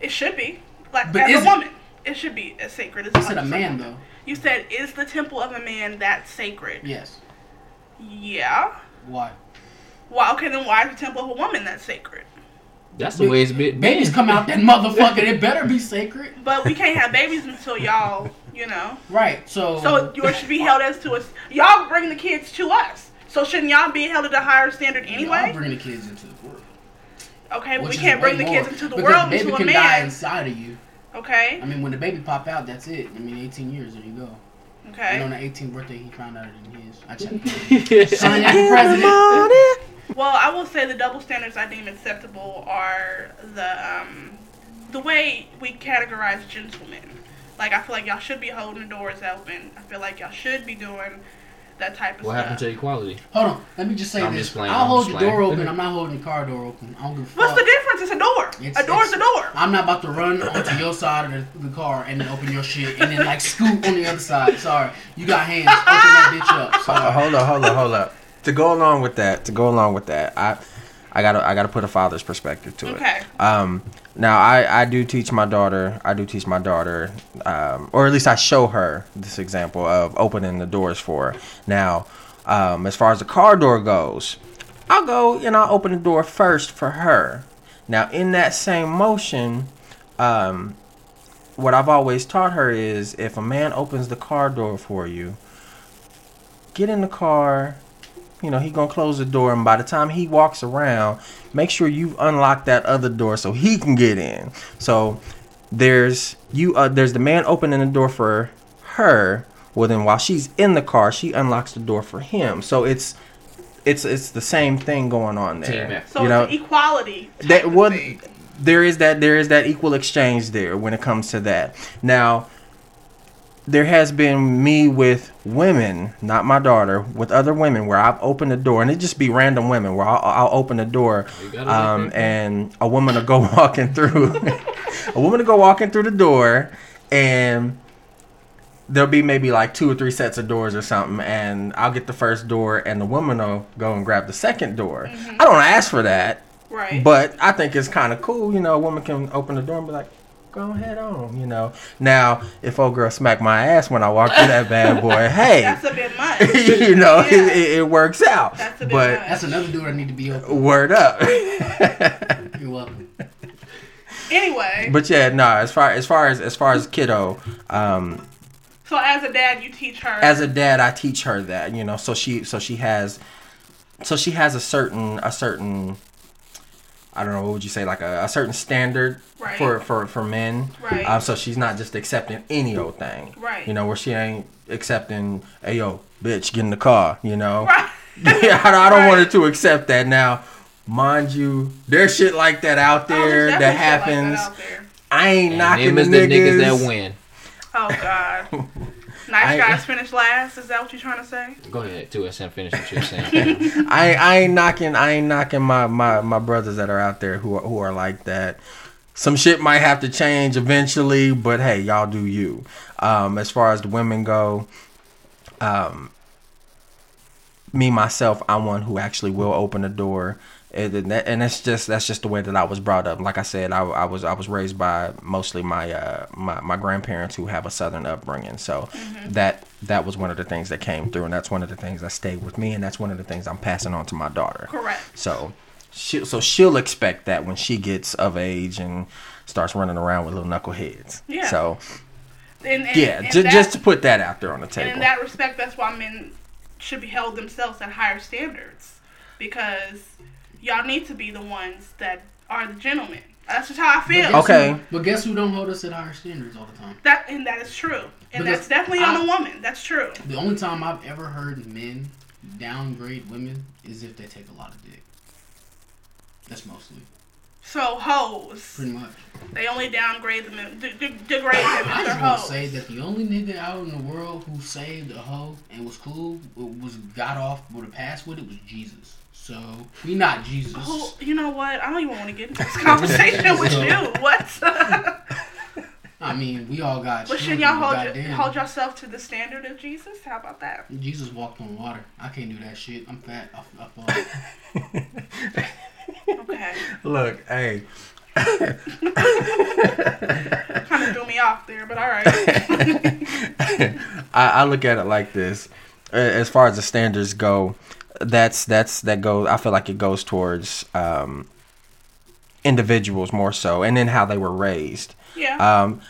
It should be. Like But as is a it? woman. It should be as sacred as You said a man though. You said is the temple of a man that sacred? Yes. Yeah. Why? Why? okay, then why is the temple of a woman that sacred? that's the way it's been. Babies come out that motherfucker. It better be sacred. But we can't have babies until y'all, you know. Right. So. So yours should be held as to us. Y'all bring the kids to us. So shouldn't y'all be held at a higher standard I'll anyway? bring the kids into the world. Okay, but we can't bring the kids into the because world the baby until a can die man. inside of you. Okay, I mean, when the baby pop out, that's it. I mean, 18 years, there you go. Okay. And on the 18th birthday, he found out it in his. I checked. Son, you're the president. Well, I will say the double standards I deem acceptable are the um, the way we categorize gentlemen. Like I feel like y'all should be holding the doors open. I feel like y'all should be doing that type of what stuff. happened to equality? Hold on. Let me just say I'm this. just playing, I'll I'm hold just the door playing. open. I'm not holding the car door open. I don't give a fuck. What's the difference? It's a door. It's- a door's it's- a door. I'm not about to run onto your side of the, the car and then open your shit and then like scoot on the other side. Sorry, you got hands. Open that bitch up. Sorry. hold on, hold on, hold up. To go along with that, to go along with that, I, I gotta, I gotta put a father's perspective to it. Okay. Um, now I, I do teach my daughter, I do teach my daughter, um, or at least I show her this example of opening the doors for her. Now, um, as far as the car door goes, I'll go and I'll open the door first for her. Now, in that same motion, um, what I've always taught her is if a man opens the car door for you, get in the car. You know, he gonna close the door, and by the time he walks around, make sure you unlock that other door so he can get in. So there's you. Uh, there's the man opening the door for her. Well, then while she's in the car, she unlocks the door for him. So it's it's it's the same thing going on there. effort. So you know, it's equality. that what there is that there is that equal exchange there when it comes to that. Now, there has been me with women, not my daughter, with other women where I've opened the door, and it just be random women where I'll, I'll open the door, um, and a woman will go walking through, a woman will go walking through the door, and there'll be maybe like two or three sets of doors or something, and I'll get the first door, and the woman will go and grab the second door. I don't ask for that. right. But I think it's kind of cool, you know, a woman can open the door and be like, go ahead on, you know. Now, if old girl smack my ass when I walk through that bad boy, hey, That's a bit much. you know, Yeah. it, it, it works out. That's a bit but much. That's another door I need to be open. word up. You're welcome. Anyway, but yeah, no, as far as far as as far as kiddo, um, so as a dad, you teach her. as a dad, I teach her that, you know, so she so she has so she has a certain a certain I don't know what would you say like a, a certain standard Right. for for for men. Right. Um, so she's not just accepting any old thing. Right. You know where she ain't accepting, hey yo, bitch, get in the car. You know. Right. yeah, I, I don't Right. want her to accept that now. Mind you, there's shit like that out Oh, there there's that happens. Like that out there. I ain't And knocking them the is the niggas. niggas that win. Oh God. Nice I- guys finish last. Is that what you're trying to say? Go ahead, two and finish what you're saying. I I ain't knocking I ain't knocking my, my, my brothers that are out there who are, who are like that. Some shit might have to change eventually, but hey, y'all do you. Um, as far as the women go, um, me myself, I'm one who actually will open the door, and, and that, and that's just that's just the way that I was brought up. Like I said, I, I was I was raised by mostly my uh, my my grandparents who have a southern upbringing, so that that was one of the things that came through, and that's one of the things that stayed with me, and that's one of the things I'm passing on to my daughter. Correct. So she so she'll expect that when she gets of age and starts running around with little knuckleheads. Yeah. So And, and, yeah, and ju- that- just to put that out there on the table. And table. in that respect, that's why men should be held themselves at higher standards because y'all need to be the ones that are the gentlemen. That's just how I feel. But Okay. Who, but guess who don't hold us at higher standards all the time? That and that is true, and Because that's definitely on I- a woman. That's true. The only time I've ever heard men downgrade women is if they take a lot of dick. That's mostly. So hoes, Pretty much. they only downgrade them, and de- de- degrade them I if they're just want to say that the only nigga out in the world who saved a hoe and was cool, was got off with a pass with it, was Jesus. So we not Jesus. Oh, you know what? I don't even want to get into this conversation with you. What? I mean, we all got. but should children, y'all but hold, goddamn. hold yourself to the standard of Jesus? How about that? Jesus walked on water. I can't do that shit. I'm fat. I, I fall. Okay. Look, hey, Kind of threw me off there, but all right. I, I look at it like this. As far as the standards go, that's that's that goes. I feel like it goes towards um, individuals more so, and then how they were raised. Yeah. Um,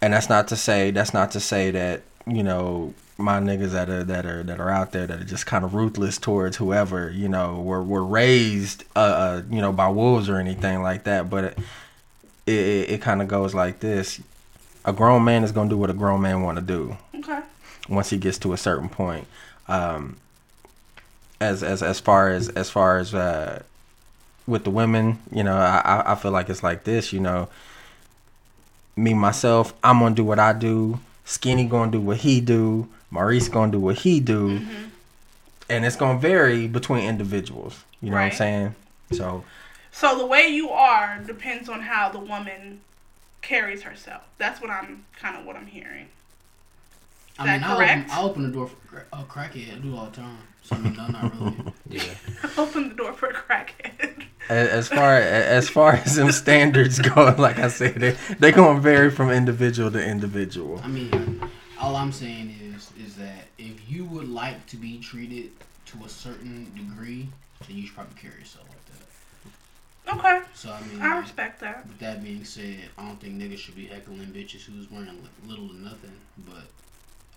and that's not to say that's not to say that you know my niggas that are that are that are out there that are just kind of ruthless towards whoever you know were were raised uh, uh you know by wolves or anything like that. But it it, it kind of goes like this: a grown man is gonna do what a grown man want to do okay. once he gets to a certain point. Um, as as as far as as far as uh, with the women, you know, I I- feel like it's like this. You know, me myself, I'm gonna do what I do. Skinny gonna do what he do. Maurice gonna do what he do, and it's gonna vary between individuals. You know what I'm saying? So So the way you are depends on how the woman carries herself. That's what I'm kind of what I'm hearing. I that mean, I correct? open, I open the door for a crackhead. I do all the time. So I mean, no, not really. Yeah. Open the door for a crackhead. as far as far as them standards go, like I said, they they gonna vary from individual to individual. I mean, all I'm saying is, is that if you would like to be treated to a certain degree, then you should probably carry yourself like that. Okay, So I mean, I respect that. With that being said, I don't think niggas should be heckling bitches who's wearing little to nothing, but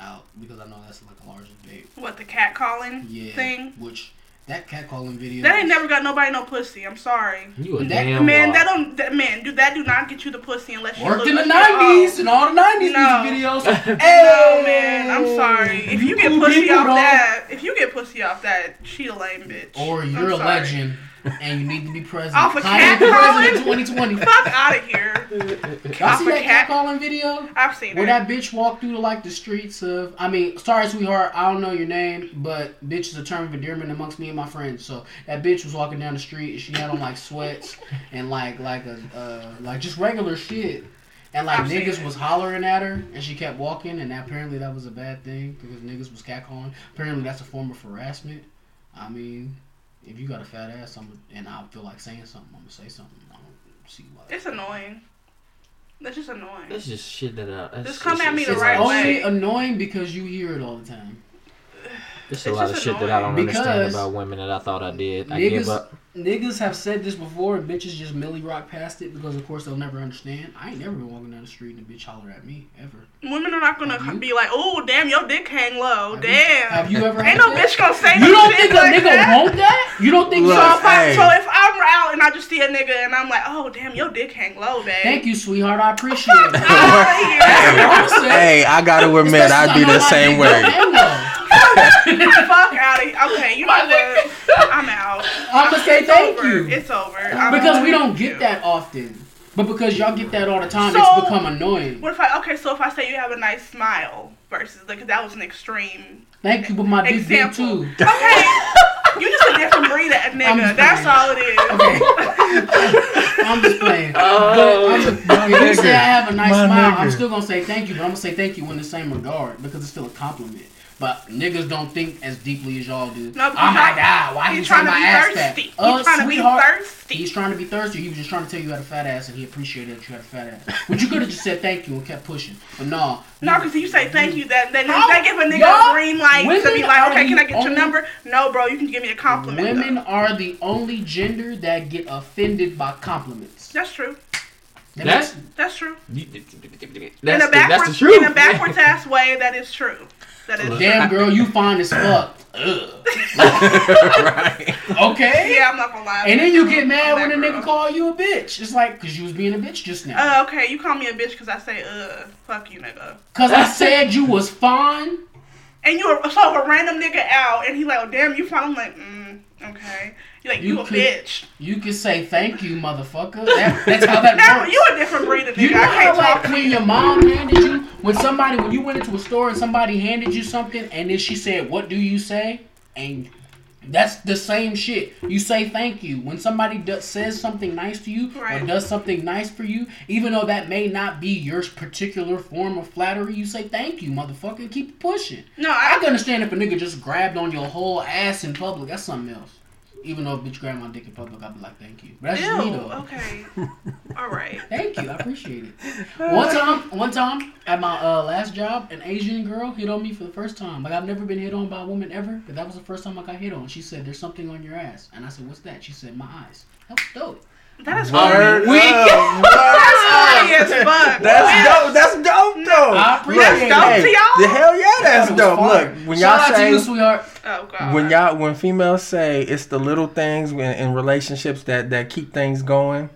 out because I know that's like a large debate. What the cat calling Yeah, thing? which that catcalling video. That ain't never got nobody no pussy. I'm sorry. You a That- damn man, lie. that don't. That, man, do that do not get you the pussy unless you worked look in the oh. nineties and all the nineties No. music videos. No, man, I'm sorry. If you get pussy off that, if you get pussy off that, she a lame bitch. Or I'm you're a sorry. legend and you need to be president. Off a cat president calling? 2020. Fuck out of here. Off see that cat- catcalling video? I've seen Where it. that bitch walked through like the streets of I mean, sorry sweetheart, I don't know your name, but bitch is a term of endearment amongst me and my friends. So that bitch was walking down the street, she had on like sweats and like like a uh, like just regular shit. And like I've niggas was hollering at her and she kept walking and apparently that was a bad thing because niggas was catcalling. Apparently that's a form of harassment. I mean, if you got a fat ass I'm, and I feel like saying something, I'm gonna say something. I don't see why. It's annoying. That's just annoying. That's just shit that I. That's Just come at me the It's right only annoying because you hear it all the time. There's a lot of just shit that I don't annoying. understand about women that I thought I did. I niggas- give up. Niggas have said this before, and bitches just milly rock past it because, of course, they'll never understand. I ain't never been walking down the street and a bitch holler at me ever. Women are not gonna Have you? be like, "Oh, damn, your dick hang low." Have you- damn. have you ever Ain't no that? bitch gonna say that. You don't shit think a like nigga that. want that? You don't think Look, So so? if, I, Hey. so if I'm out and I just see a nigga and I'm like, "Oh, damn, your dick hang low, babe." Thank you, sweetheart. I appreciate it. Outta hey, I gotta admit, Especially I'd be the same way. Don't hang low. Fuck out of here. Okay, you know what? I'm out. I'ma say It's thank over. you. It's over. I'm Because we don't get you. that often. But because y'all get that all the time, So- it's become annoying. What if I? Okay, so if I say you have a nice smile versus like that was an extreme Thank you, but my dick big example. too. Okay, you just a different breed of nigga. That's all it is. Okay. I'm just playing. Oh, but I'm, if you say I have a nice My smile, I'm still gonna say thank you, but I'm gonna say thank you in the same regard because it's still a compliment. But niggas don't think as deeply as y'all do. No, oh my he's god, why He's you trying trying to my be ass fat? thirsty. He's Uh, trying to sweetheart, be thirsty. He's trying to be thirsty. He was just trying to tell you you had a fat ass, and he appreciated that you had a fat ass. But you could have just said thank you and kept pushing. But no, No, because you say thank you, that then How? they give a nigga a green light to women be like, okay, can I the get your number? No, bro, you can give me a compliment. women though. are the only gender that get offended by compliments. That's true. That That's makes- That's true. that's, in the, a that's backwards, the truth. in a backwards ass way, that is true. That is. Damn girl, you fine as fuck. Right. Okay. Yeah, I'm not gonna lie. And then you get mad when a nigga call you a bitch. It's like, cause you was being a bitch just now. Uh, okay, you call me a bitch because I say, uh, fuck you, nigga. Cause I said you was fine. And you were so a random nigga out and he like, oh damn, you fine. I'm like, mm, okay. You're like, You you, a could- bitch. You can say thank you, motherfucker. That, that's how that Now, works. you a different breed of nigga. You know I how can't like talk to when your mom handed you when somebody when you went into a store and somebody handed you something and then she said, "What do you say?" and that's the same shit. You say thank you when somebody does, says something nice to you Right. or does something nice for you, even though that may not be your particular form of flattery. You say thank you, motherfucker. Keep pushing. No, I I can understand if a nigga just grabbed on your whole ass in public. That's something else. Even though bitch grandma dick in public, I'd be like, thank you. But that's just me Ew, though. okay. All right. Thank you, I appreciate it. One time, one time at my uh, last job, an Asian girl hit on me for the first time. Like I've never been hit on by a woman ever, but that was the first time I got hit on. She said, "There's something on your ass," and I said, "What's that?" She said, "My eyes." That was dope. That is Word funny. up, That's funny as fuck. That's Yeah. dope. That's dope, though. I appreciate Look, it. Dope hey, to y'all? The hell yeah, that's That dope. fire. Look, when Shout y'all out to you, say sweetheart. Oh god. when y'all when females say it's the little things in, in relationships that that keep things going.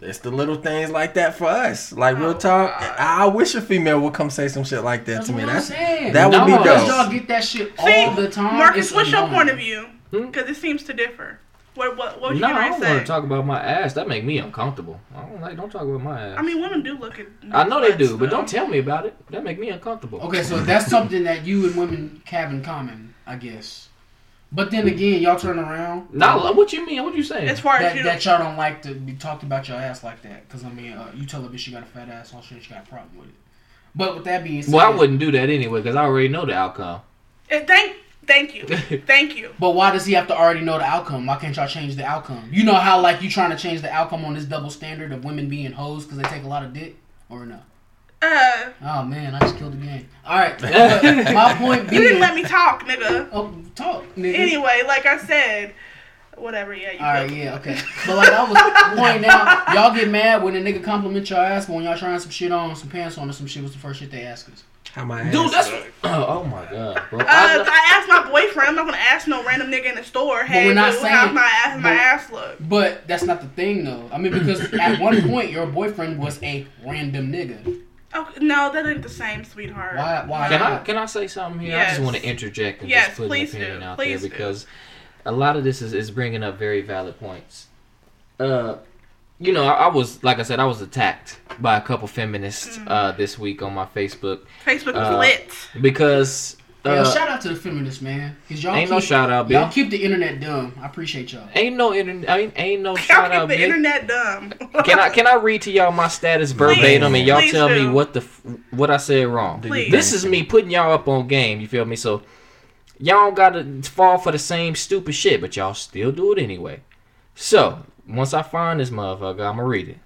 It's the little things like that for us. Like real Oh, talk. God. I, I wish a female would come say some shit like that That's to me. what I'm That's saying. that would be No, Because dope. y'all get that shit See, all the time. Marcus, It's what's your annoying. point of view? Hmm? Because it seems to differ. What what what was No, you I don't want to talk about my ass. That make me uncomfortable. I don't like. Don't talk about my ass. I mean, women do look at. I know they butts, do, but don't tell me about it. That make me uncomfortable. Okay, so that's something that you and women have in common, I guess. But then again, y'all turn around. Now, what you mean? What you saying? As far as that, you, that y'all don't like to be talked about your ass like that. Because, I mean, uh, you tell a bitch you got a fat ass, all shit, she got a problem with it. But with that being said. well, I wouldn't do that anyway because I already know the outcome. Eh, thank thank you, thank you. But why does he have to already know the outcome? Why can't y'all change the outcome? You know how, like, you trying to change the outcome on this double standard of women being hoes because they take a lot of dick? Or no? Uh, Oh, man, I just killed the game. All right. my point being, you didn't let me talk, nigga. Oh, talk, nigga. Anyway, like I said, whatever. Yeah, you. All right, go. yeah, okay. But like I was pointing out, y'all get mad when a nigga compliment your ass, but when y'all trying some shit on, some pants on, or some shit was the first shit they ask us. How my Dude, that's look. oh my god, bro. Uh, I I asked my boyfriend. I'm not gonna ask no random nigga in the store. Hey, we're not boo, saying- how's my ass, my ass look? But that's not the thing, though. I mean, because at one point your boyfriend was a random nigga. Oh no, that ain't the same, sweetheart. Why- why Can not? I can I say something here? I just want to interject and Yes, just put please an opinion do. out Please there do. because a lot of this is, is bringing up very valid points. Uh, you know, I, I was like I said, I was attacked by a couple feminists Mm. uh, this week on my Facebook Facebook was Uh, lit. because Yo, uh, shout out to the feminists, man. Cause y'all ain't keep, no shout out, Y'all bitch. keep the internet dumb. I appreciate y'all. Ain't no internet. Ain't, ain't no Y'all shout keep out, the bitch. internet dumb. Can I can I read to y'all my status verbatim and y'all Please tell me what the what I said wrong? Please. This is me putting y'all up on game. You feel me? So y'all don't gotta fall for the same stupid shit, but y'all still do it anyway. So once I find this motherfucker, I'ma read it.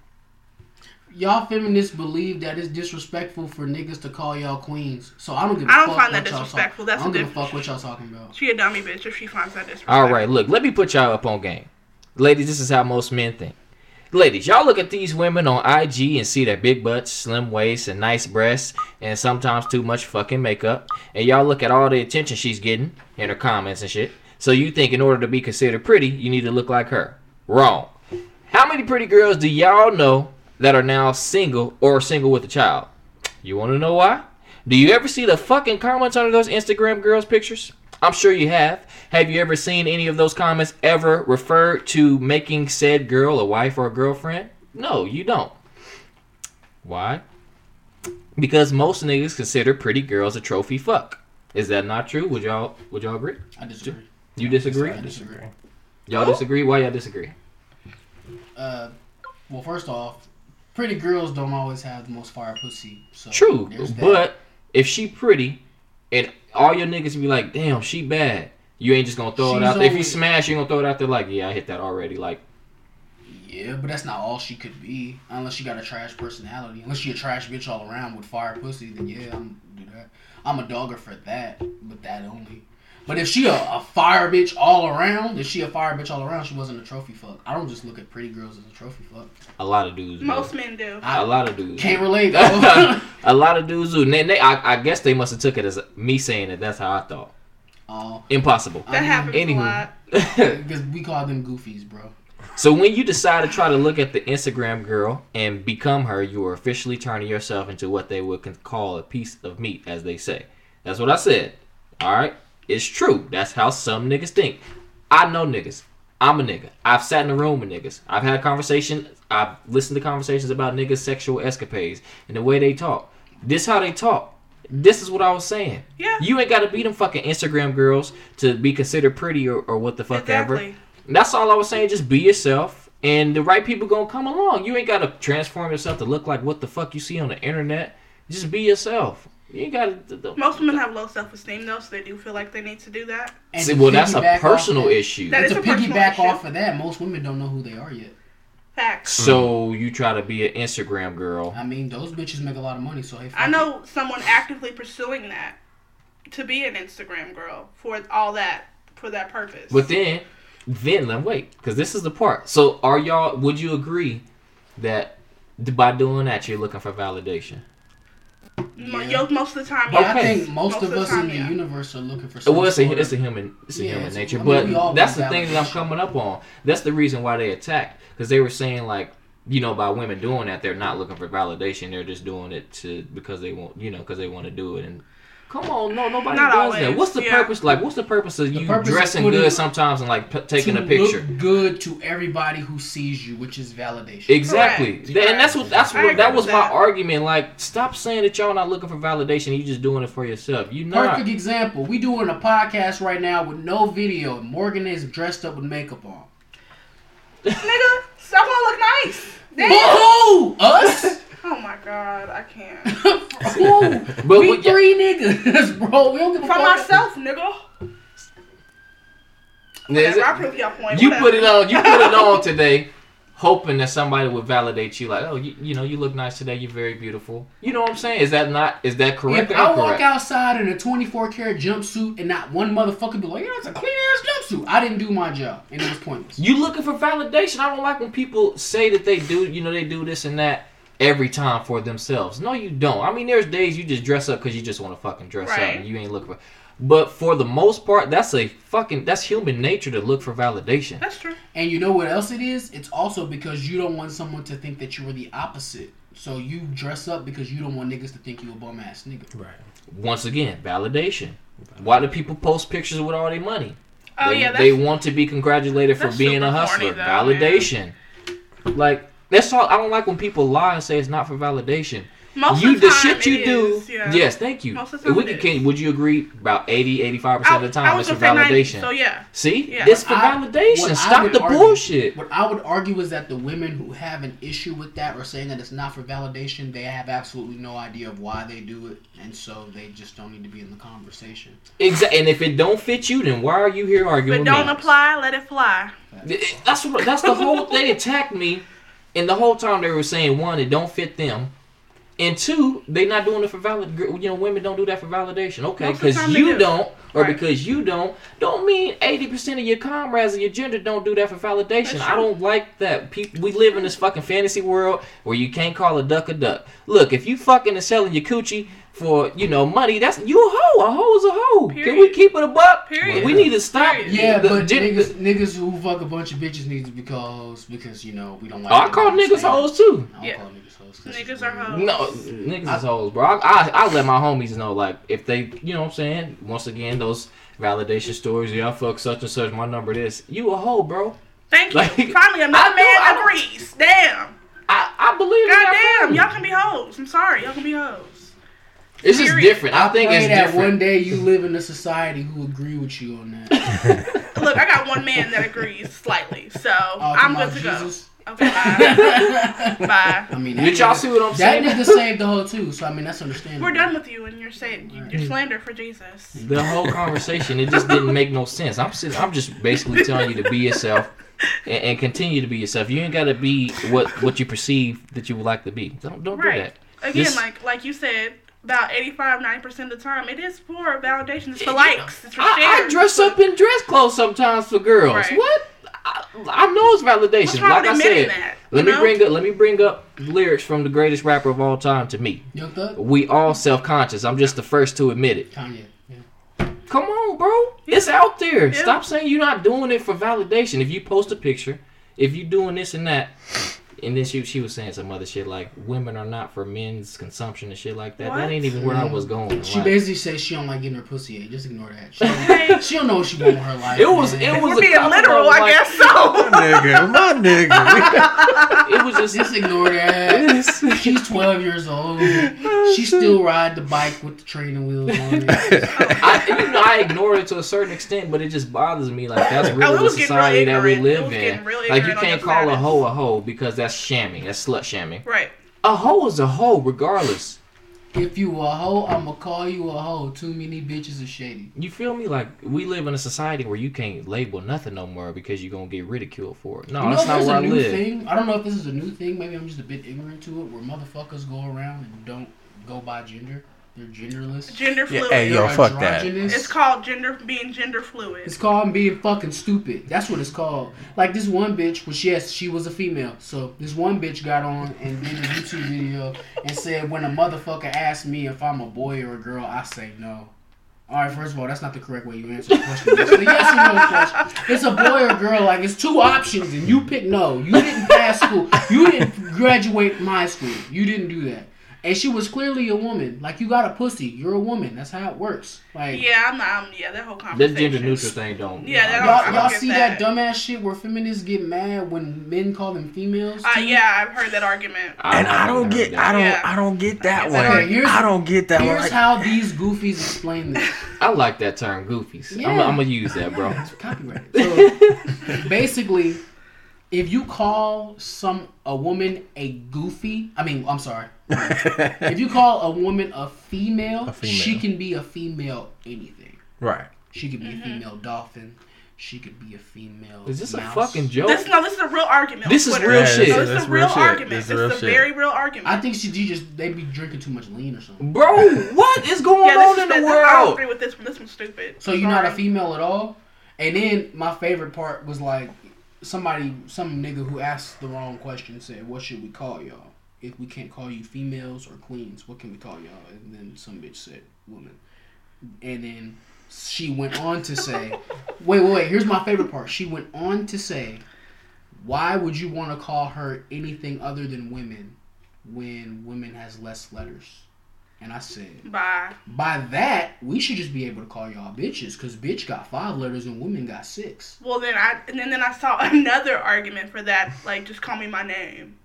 Y'all feminists believe that it's disrespectful for niggas to call y'all queens. So I don't give a I don't fuck find what that disrespectful. Talk- That's I don't a give a different- fuck what y'all talking about. She a dummy bitch if she finds that disrespectful. All right, look, let me put y'all up on game. Ladies, this is how most men think. Ladies, y'all look at these women on IG and see their big butts, slim waists, and nice breasts, and sometimes too much fucking makeup. And y'all look at all the attention she's getting in her comments and shit. So you think in order to be considered pretty, you need to look like her. Wrong. How many pretty girls do y'all know that are now single or single with a child? You want to know why? Do you ever see the fucking comments under those Instagram girls' pictures? I'm sure you have. Have you ever seen any of those comments ever refer to making said girl a wife or a girlfriend? No, you don't. Why? Because most niggas consider pretty girls a trophy fuck. Is that not true? Would y'all would y'all agree? I disagree. You disagree? I disagree. Y'all disagree? Why y'all disagree? Uh, well, first off, pretty girls don't always have the most fire pussy. So True, but if she pretty and all your niggas be like, damn, she bad. You ain't just gonna throw it out there. If you smash, you gonna throw it out there like, yeah, I hit that already. Like, yeah, but that's not all she could be. Unless she got a trash personality. Unless she a trash bitch all around with fire pussy, then yeah, I'm do that. I'm a dogger for that, but that only. But if she a, a fire bitch all around, if she a fire bitch all around, she wasn't a trophy fuck. I don't just look at pretty girls as a trophy fuck. a lot of dudes. do. Most men do. I a lot of dudes. can't relate. though. a lot of dudes do. And they, they- I, I guess they must have took it as me saying it. That's how I thought. Oh, Impossible. That happens Anywho. a lot. because we call them goofies, bro. so when you decide to try to look at the Instagram girl and become her, you are officially turning yourself into what they would call a piece of meat, as they say. That's what I said. All right, it's true. That's how some niggas think. I know niggas. I'm a nigga. I've sat in a room with niggas. I've had conversation. I've listened to conversations about niggas' sexual escapades and the way they talk. This how they talk. This is what I was saying. Yeah. You ain't got to be them fucking Instagram girls to be considered pretty or, or what the fuck ever. Exactly. That's all I was saying. Just be yourself, and the right people gonna come along. You ain't gotta transform yourself to look like what the fuck you see on the internet. Just be yourself. You gotta. Most women have low self esteem though, so they do feel like they need to do that. And See, well, that's a piggyback off personal that- issue. That And is to a piggyback issue. off of that, most women don't know who they are yet. Facts. So you try to be an Instagram girl. I mean, those bitches make a lot of money, so hey, fuck I it. know someone actively pursuing that to be an Instagram girl for all that for that purpose. But then, then let me wait, because this is the part. So are y'all? Would you agree that by doing that you're looking for validation? Mo- Yeah. yo, most of the time, Yeah, yeah. I Okay. think most, Most of of us time, in the yeah. universe are looking for. Some Well, it's a, it's a human it's a Yeah, human it's- nature, I mean, but that's the thing that I'm coming up on. That's the reason why they attacked because they were saying like you know by women doing that they're not looking for validation they're just doing it to because they want you know because they want to do it and come on no nobody Not does that. What's the yeah. purpose like? What's the purpose of The you purpose dressing putting- good sometimes and like p- taking to a picture? Look good to everybody who sees you, which is validation. Exactly, Correct. And that's what that's what that was with my that. argument. Like, stop saying that y'all not looking for validation. You just doing it for yourself. You not. Perfect example. We doing a podcast right now with no video. Morgan is dressed up with makeup on. Nigga, someone look nice. Damn. Who? Us? Oh my god, I can't. Who? But we what- yeah. three niggas, bro. We don't give a For myself, nigga. Is Whatever, it- I prove your point. you whatever. put it on. You put it on today, hoping that somebody would validate you. Like, oh, you, you know, you look nice today. You're very beautiful. You know what I'm saying? Is that not? Is that correct If I walk incorrect? outside in a 24 karat jumpsuit and not one motherfucker be like, yeah, it's a clean ass jumpsuit, I didn't do my job and it was pointless. You looking for validation? I don't like when people say that they do. You know, they do this and that every time for themselves. No, you don't. I mean, there's days you just dress up because you just want to fucking dress up and you ain't looking for. But for the most part, that's a fucking that's human nature to look for validation. That's true. And you know what else it is? It's also because you don't want someone to think that you were the opposite. So you dress up because you don't want niggas to think you a bum ass nigga. Right. Once again, validation. Why do people post pictures with all their money? Oh they, yeah, that's they want to be congratulated for being a hustler. corny, though, validation. Like that's all. I don't like when people lie and say it's not for validation. most you of the, the time shit you it do. is, yeah. Yes, thank you. Most of the If we time it can, would you agree about 80, 85 percent of the time it's for gonna say 90, validation? So yeah, See, Yeah. it's for I- validation. Stop the argue- bullshit. What I would argue is that the women who have an issue with that or saying that it's not for validation, they have absolutely no idea of why they do it, and so they just don't need to be in the conversation. Exactly. And if it don't fit you, then why are you here arguing but don't me? apply. Let it fly. That's what. That's the whole. They attacked me, and the whole time they were saying one, it don't fit them, and two, they not doing it for valid. You know, women don't do that for validation. Okay, Most of the because you do. don't, or Right. because you don't, don't mean eighty percent of your comrades and your gender don't do that for validation. I don't like that. People, we live in this fucking fantasy world where you can't call a duck a duck. Look, if you fucking and selling your coochie. For you know money, that's you a hoe. A hoe's a hoe. Can we keep it a buck? Period. We need to stop. Period. Yeah, the but gen- niggas, niggas who fuck a bunch of bitches need to because because you know we don't like. Oh, I call niggas stage. hoes too. I don't Yeah. call niggas hoes. 'cause Niggas are hoes. No, niggas is hoes, bro. I, I I let my homies know, like, if they, you know what I'm saying? Once again, those validation stories, yeah, I fuck such and such, my number this. You a hoe, bro. Thank you. Like, Finally, I another do- man I- agrees. Damn. I, I believe in God that. damn. family. Y'all can be hoes. I'm sorry. Y'all can be hoes. It's just Period. different. I, think it's that different. one day you live in a society who agree with you on that. Look, I got one man that agrees slightly, so Oh, I'm good to about go. Okay, bye. bye. I mean, Did y'all see what I'm saying? That saying? nigga saved the whole too, so I mean that's understandable. We're done with you and your say, your slander for Jesus. The whole conversation, it just didn't make no sense. I'm sitting, I'm just basically telling you to be yourself and, and continue to be yourself. You ain't got to be what what you perceive that you would like to be. Don't don't do that. Again, This- like like you said, about 85, 90% of the time, it is for validation. It's for likes. It's for I, shares. I dress up in dress clothes sometimes for girls. Right. What? I, I know it's validation. What's like I said, that? let you me know? bring up let me bring up lyrics from the greatest rapper of all time to me. Young Thug, We all self conscious. I'm just the first to admit it. Kanye. Yeah. Come on, bro. It's out there. Yeah. Stop saying you're not doing it for validation. If you post a picture, if you're doing this and that, And then she she was saying some other shit like women are not for men's consumption and shit like that. What? That ain't even where I was going. She Like, basically says she don't like getting her pussy ate. Just ignore that. She don't, she don't know what she want with her life. it was man. it was We're a being literal, I like- guess so. My nigga, my nigga. It was just Just ignore that. She's 12 years old. She still ride the bike with the training wheels on it. I, you know, I ignored it to a certain extent, but it just bothers me. Like that's really the was getting real society that we live in. getting real Like you can't call a hoe a hoe because that's shamming. That's slut shamming. Right. A hoe is a hoe, regardless. If you a hoe, I'ma call you a hoe. Too many bitches are shady. You feel me? Like we live in a society where you can't label nothing no more because you're gonna get ridiculed for it. No, you know, that's not there's where a I new live. thing. I don't know if this is a new thing. Maybe I'm just a bit ignorant to it. Where motherfuckers go around and don't go by gender. They're genderless. Gender Yeah, fluid. hey, yo, fuck that. androgynous. It's called gender being gender fluid. It's called being fucking stupid. That's what it's called. Like this one bitch, which yes, she was a female. So this one bitch got on and did a YouTube video and said, when a motherfucker asks me if I'm a boy or a girl, I say no. All right, first of all, that's not the correct way you answer the question. It's a yes or no question. It's a boy or girl. Like it's two options, and you pick no. You didn't pass school. You didn't graduate my school. You didn't do that. And she was clearly a woman. Like you got a pussy. You're a woman. That's how it works. Like yeah, I'm not. I'm, yeah, that whole That conversation. gender neutral thing don't. Yeah, that don't- I Y'all, don't y'all see that. that. dumbass shit where feminists get mad when men call them females? Uh, yeah, I've heard that argument. And I don't get. I don't, Yeah. I don't get that Okay, one. here's- I don't get that one. Here's how these goofies explain this. I like that term, goofies. I'm, Yeah. I'm gonna use that, bro. Yeah, it's copyrighted. So basically, if you call some a woman a goofy, I mean, I'm sorry. If you call a woman a female, A female. she can be a female anything. right. She could be Mm-hmm. a female dolphin. She could be a female. Is this a fucking joke? This no, this is a real argument. This is Twitter. real No, shit. this is That's a real real shit. argument. This is This is a shit. very real argument. I think she you just they be drinking too much lean or something. Bro, what is going yeah, on is in the this- I don't world? agree with this one. This one's stupid. So you're not a female at all? And then my favorite part was like somebody, some nigga who asked the wrong question said, "What should we call y'all? If we can't call you females or queens, what can we call y'all?" And then some bitch said, "Woman." And then she went on to say, "Wait, wait, wait. Here's my favorite part." She went on to say, "Why would you want to call her anything other than women when women has less letters?" And I said, Bye. by that, we should just be able to call y'all bitches, because bitch got five letters and women got six. Well, then I and then, then I saw another argument for that. Like, just call me my name.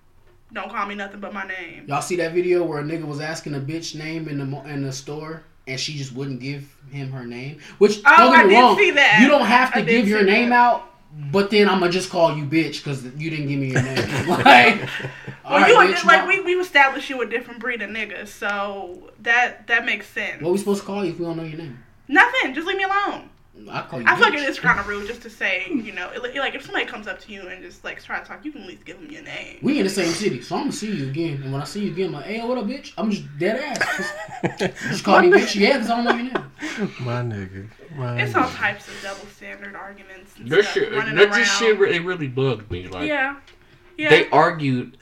Don't call me nothing but my name. Y'all see that video where a nigga was asking a bitch name in the in the store and she just wouldn't give him her name? Which Oh, don't get I me wrong, see that. you don't have to give your name that. out, but then I'm gonna just call you bitch because you didn't give me your name. like, Well, you bitch, like we we established you a different breed of niggas, so that that makes sense. what we supposed to call you if we don't know your name? Nothing. Just leave me alone. I call you. I feel like it is kind of rude just to say, you know, it- like if somebody comes up to you and just like try to talk, you can at least give them your name. We in the same city, so I'm gonna see you again. And when I see you again, I'm like, hey, what up, bitch? I'm just dead ass. Just call me bitch, yeah, because I don't know your name. My nigga. My It's all types of double standard arguments. And That stuff shit, running that just shit, re- it really bugged me. Like yeah, yeah. they argued,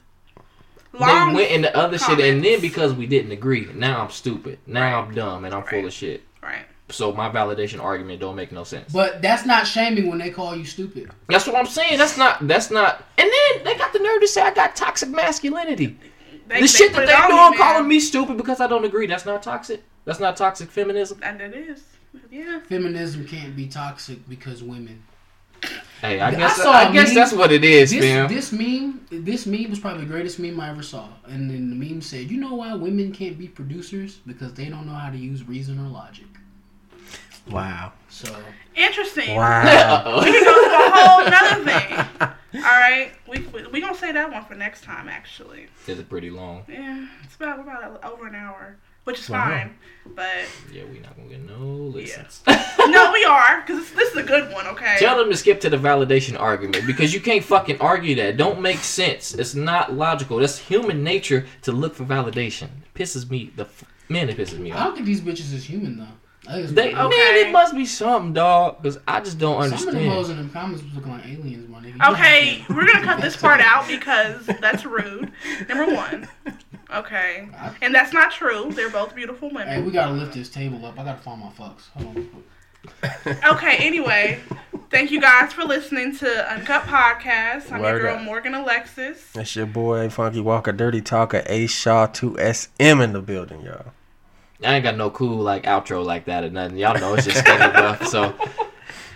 Long they went into other shit, and then because we didn't agree, now I'm stupid, now I'm dumb, and I'm full of shit. right. So my validation argument don't make no sense. But that's not shaming when they call you stupid. That's what I'm saying. That's not. That's not. And then they got the nerve to say I got toxic masculinity. They, the shit that they on doing, you, calling me stupid because I don't agree. That's not toxic. That's not toxic feminism. And it is. Yeah. Feminism can't be toxic because women. Hey, I I guess saw I, a guess meme- that's what it is, This fam. this meme this meme was probably the greatest meme I ever saw. And then the meme said, "You know why women can't be producers? Because they don't know how to use reason or logic." Wow. So Interesting. Wow. We can go to a whole nother thing. All right, we we, we gonna say that one for next time. Actually, It's pretty long. yeah, it's about we're about over an hour, which is Wow. fine. But Yeah, we not gonna get no listens. no, we are because this is a good one. Okay. Tell them to skip to the validation argument because you can't fucking argue that. Don't make sense. It's not logical. That's human nature to look for validation. pisses me the f- man. It pisses me off. I off. don't think these bitches is human though. I think They, Okay. man, it must be something, dog. Because I just don't understand. Some of them hoes understand. in the comments was looking like aliens, my nigga. Okay, we're gonna cut this part out because that's rude. Number one. Okay. And that's not true. They're both beautiful women. Hey, women. we gotta lift this table up. I gotta find my fucks. Hold on. Okay, anyway. Thank you guys for listening to Uncut Podcast. I'm Word your girl up. Morgan Alexis. That's your boy Funky Walker, Dirty Talker, A Shaw, 2SM in the building, y'all. I ain't got no cool like outro like that or nothing. Y'all know it's just steady buff. So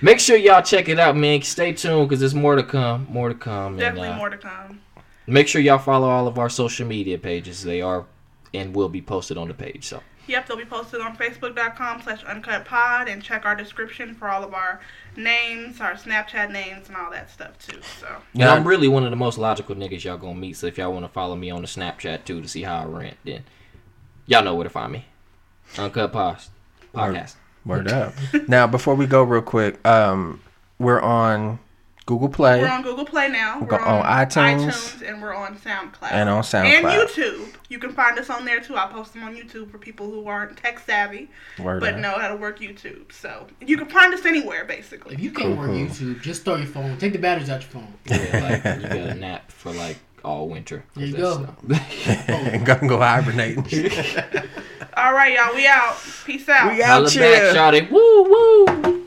make sure y'all check it out, man. Stay tuned because there's more to come. More to come. Definitely and, uh, more to come. Make sure y'all follow all of our social media pages. They are and will be posted on the page. So Yep, they'll be posted on Facebook.com slash Uncut Pod and check our description for all of our names, our Snapchat names, and all that stuff too. So yeah, I'm really one of the most logical niggas y'all gonna meet. So if y'all want to follow me on the Snapchat too to see how I rant, then y'all know where to find me. Uncut Post podcast. Word up. now, before we go real quick, um, we're on Google Play we're on Google Play now. We're We're go- on iTunes. iTunes and we're on SoundCloud. and on SoundCloud And YouTube. You can find us on there too. I post them on YouTube for people who aren't tech savvy Word but up. know how to work YouTube. So you can find us anywhere basically. If you can't work Cool. YouTube, just throw your phone. Take the batteries out your phone. Yeah, like you got a nap for like all winter. There you That's, go. uh, go hibernate. All right, y'all. We out. Peace out. We out Holla here. back, shawty. Woo woo.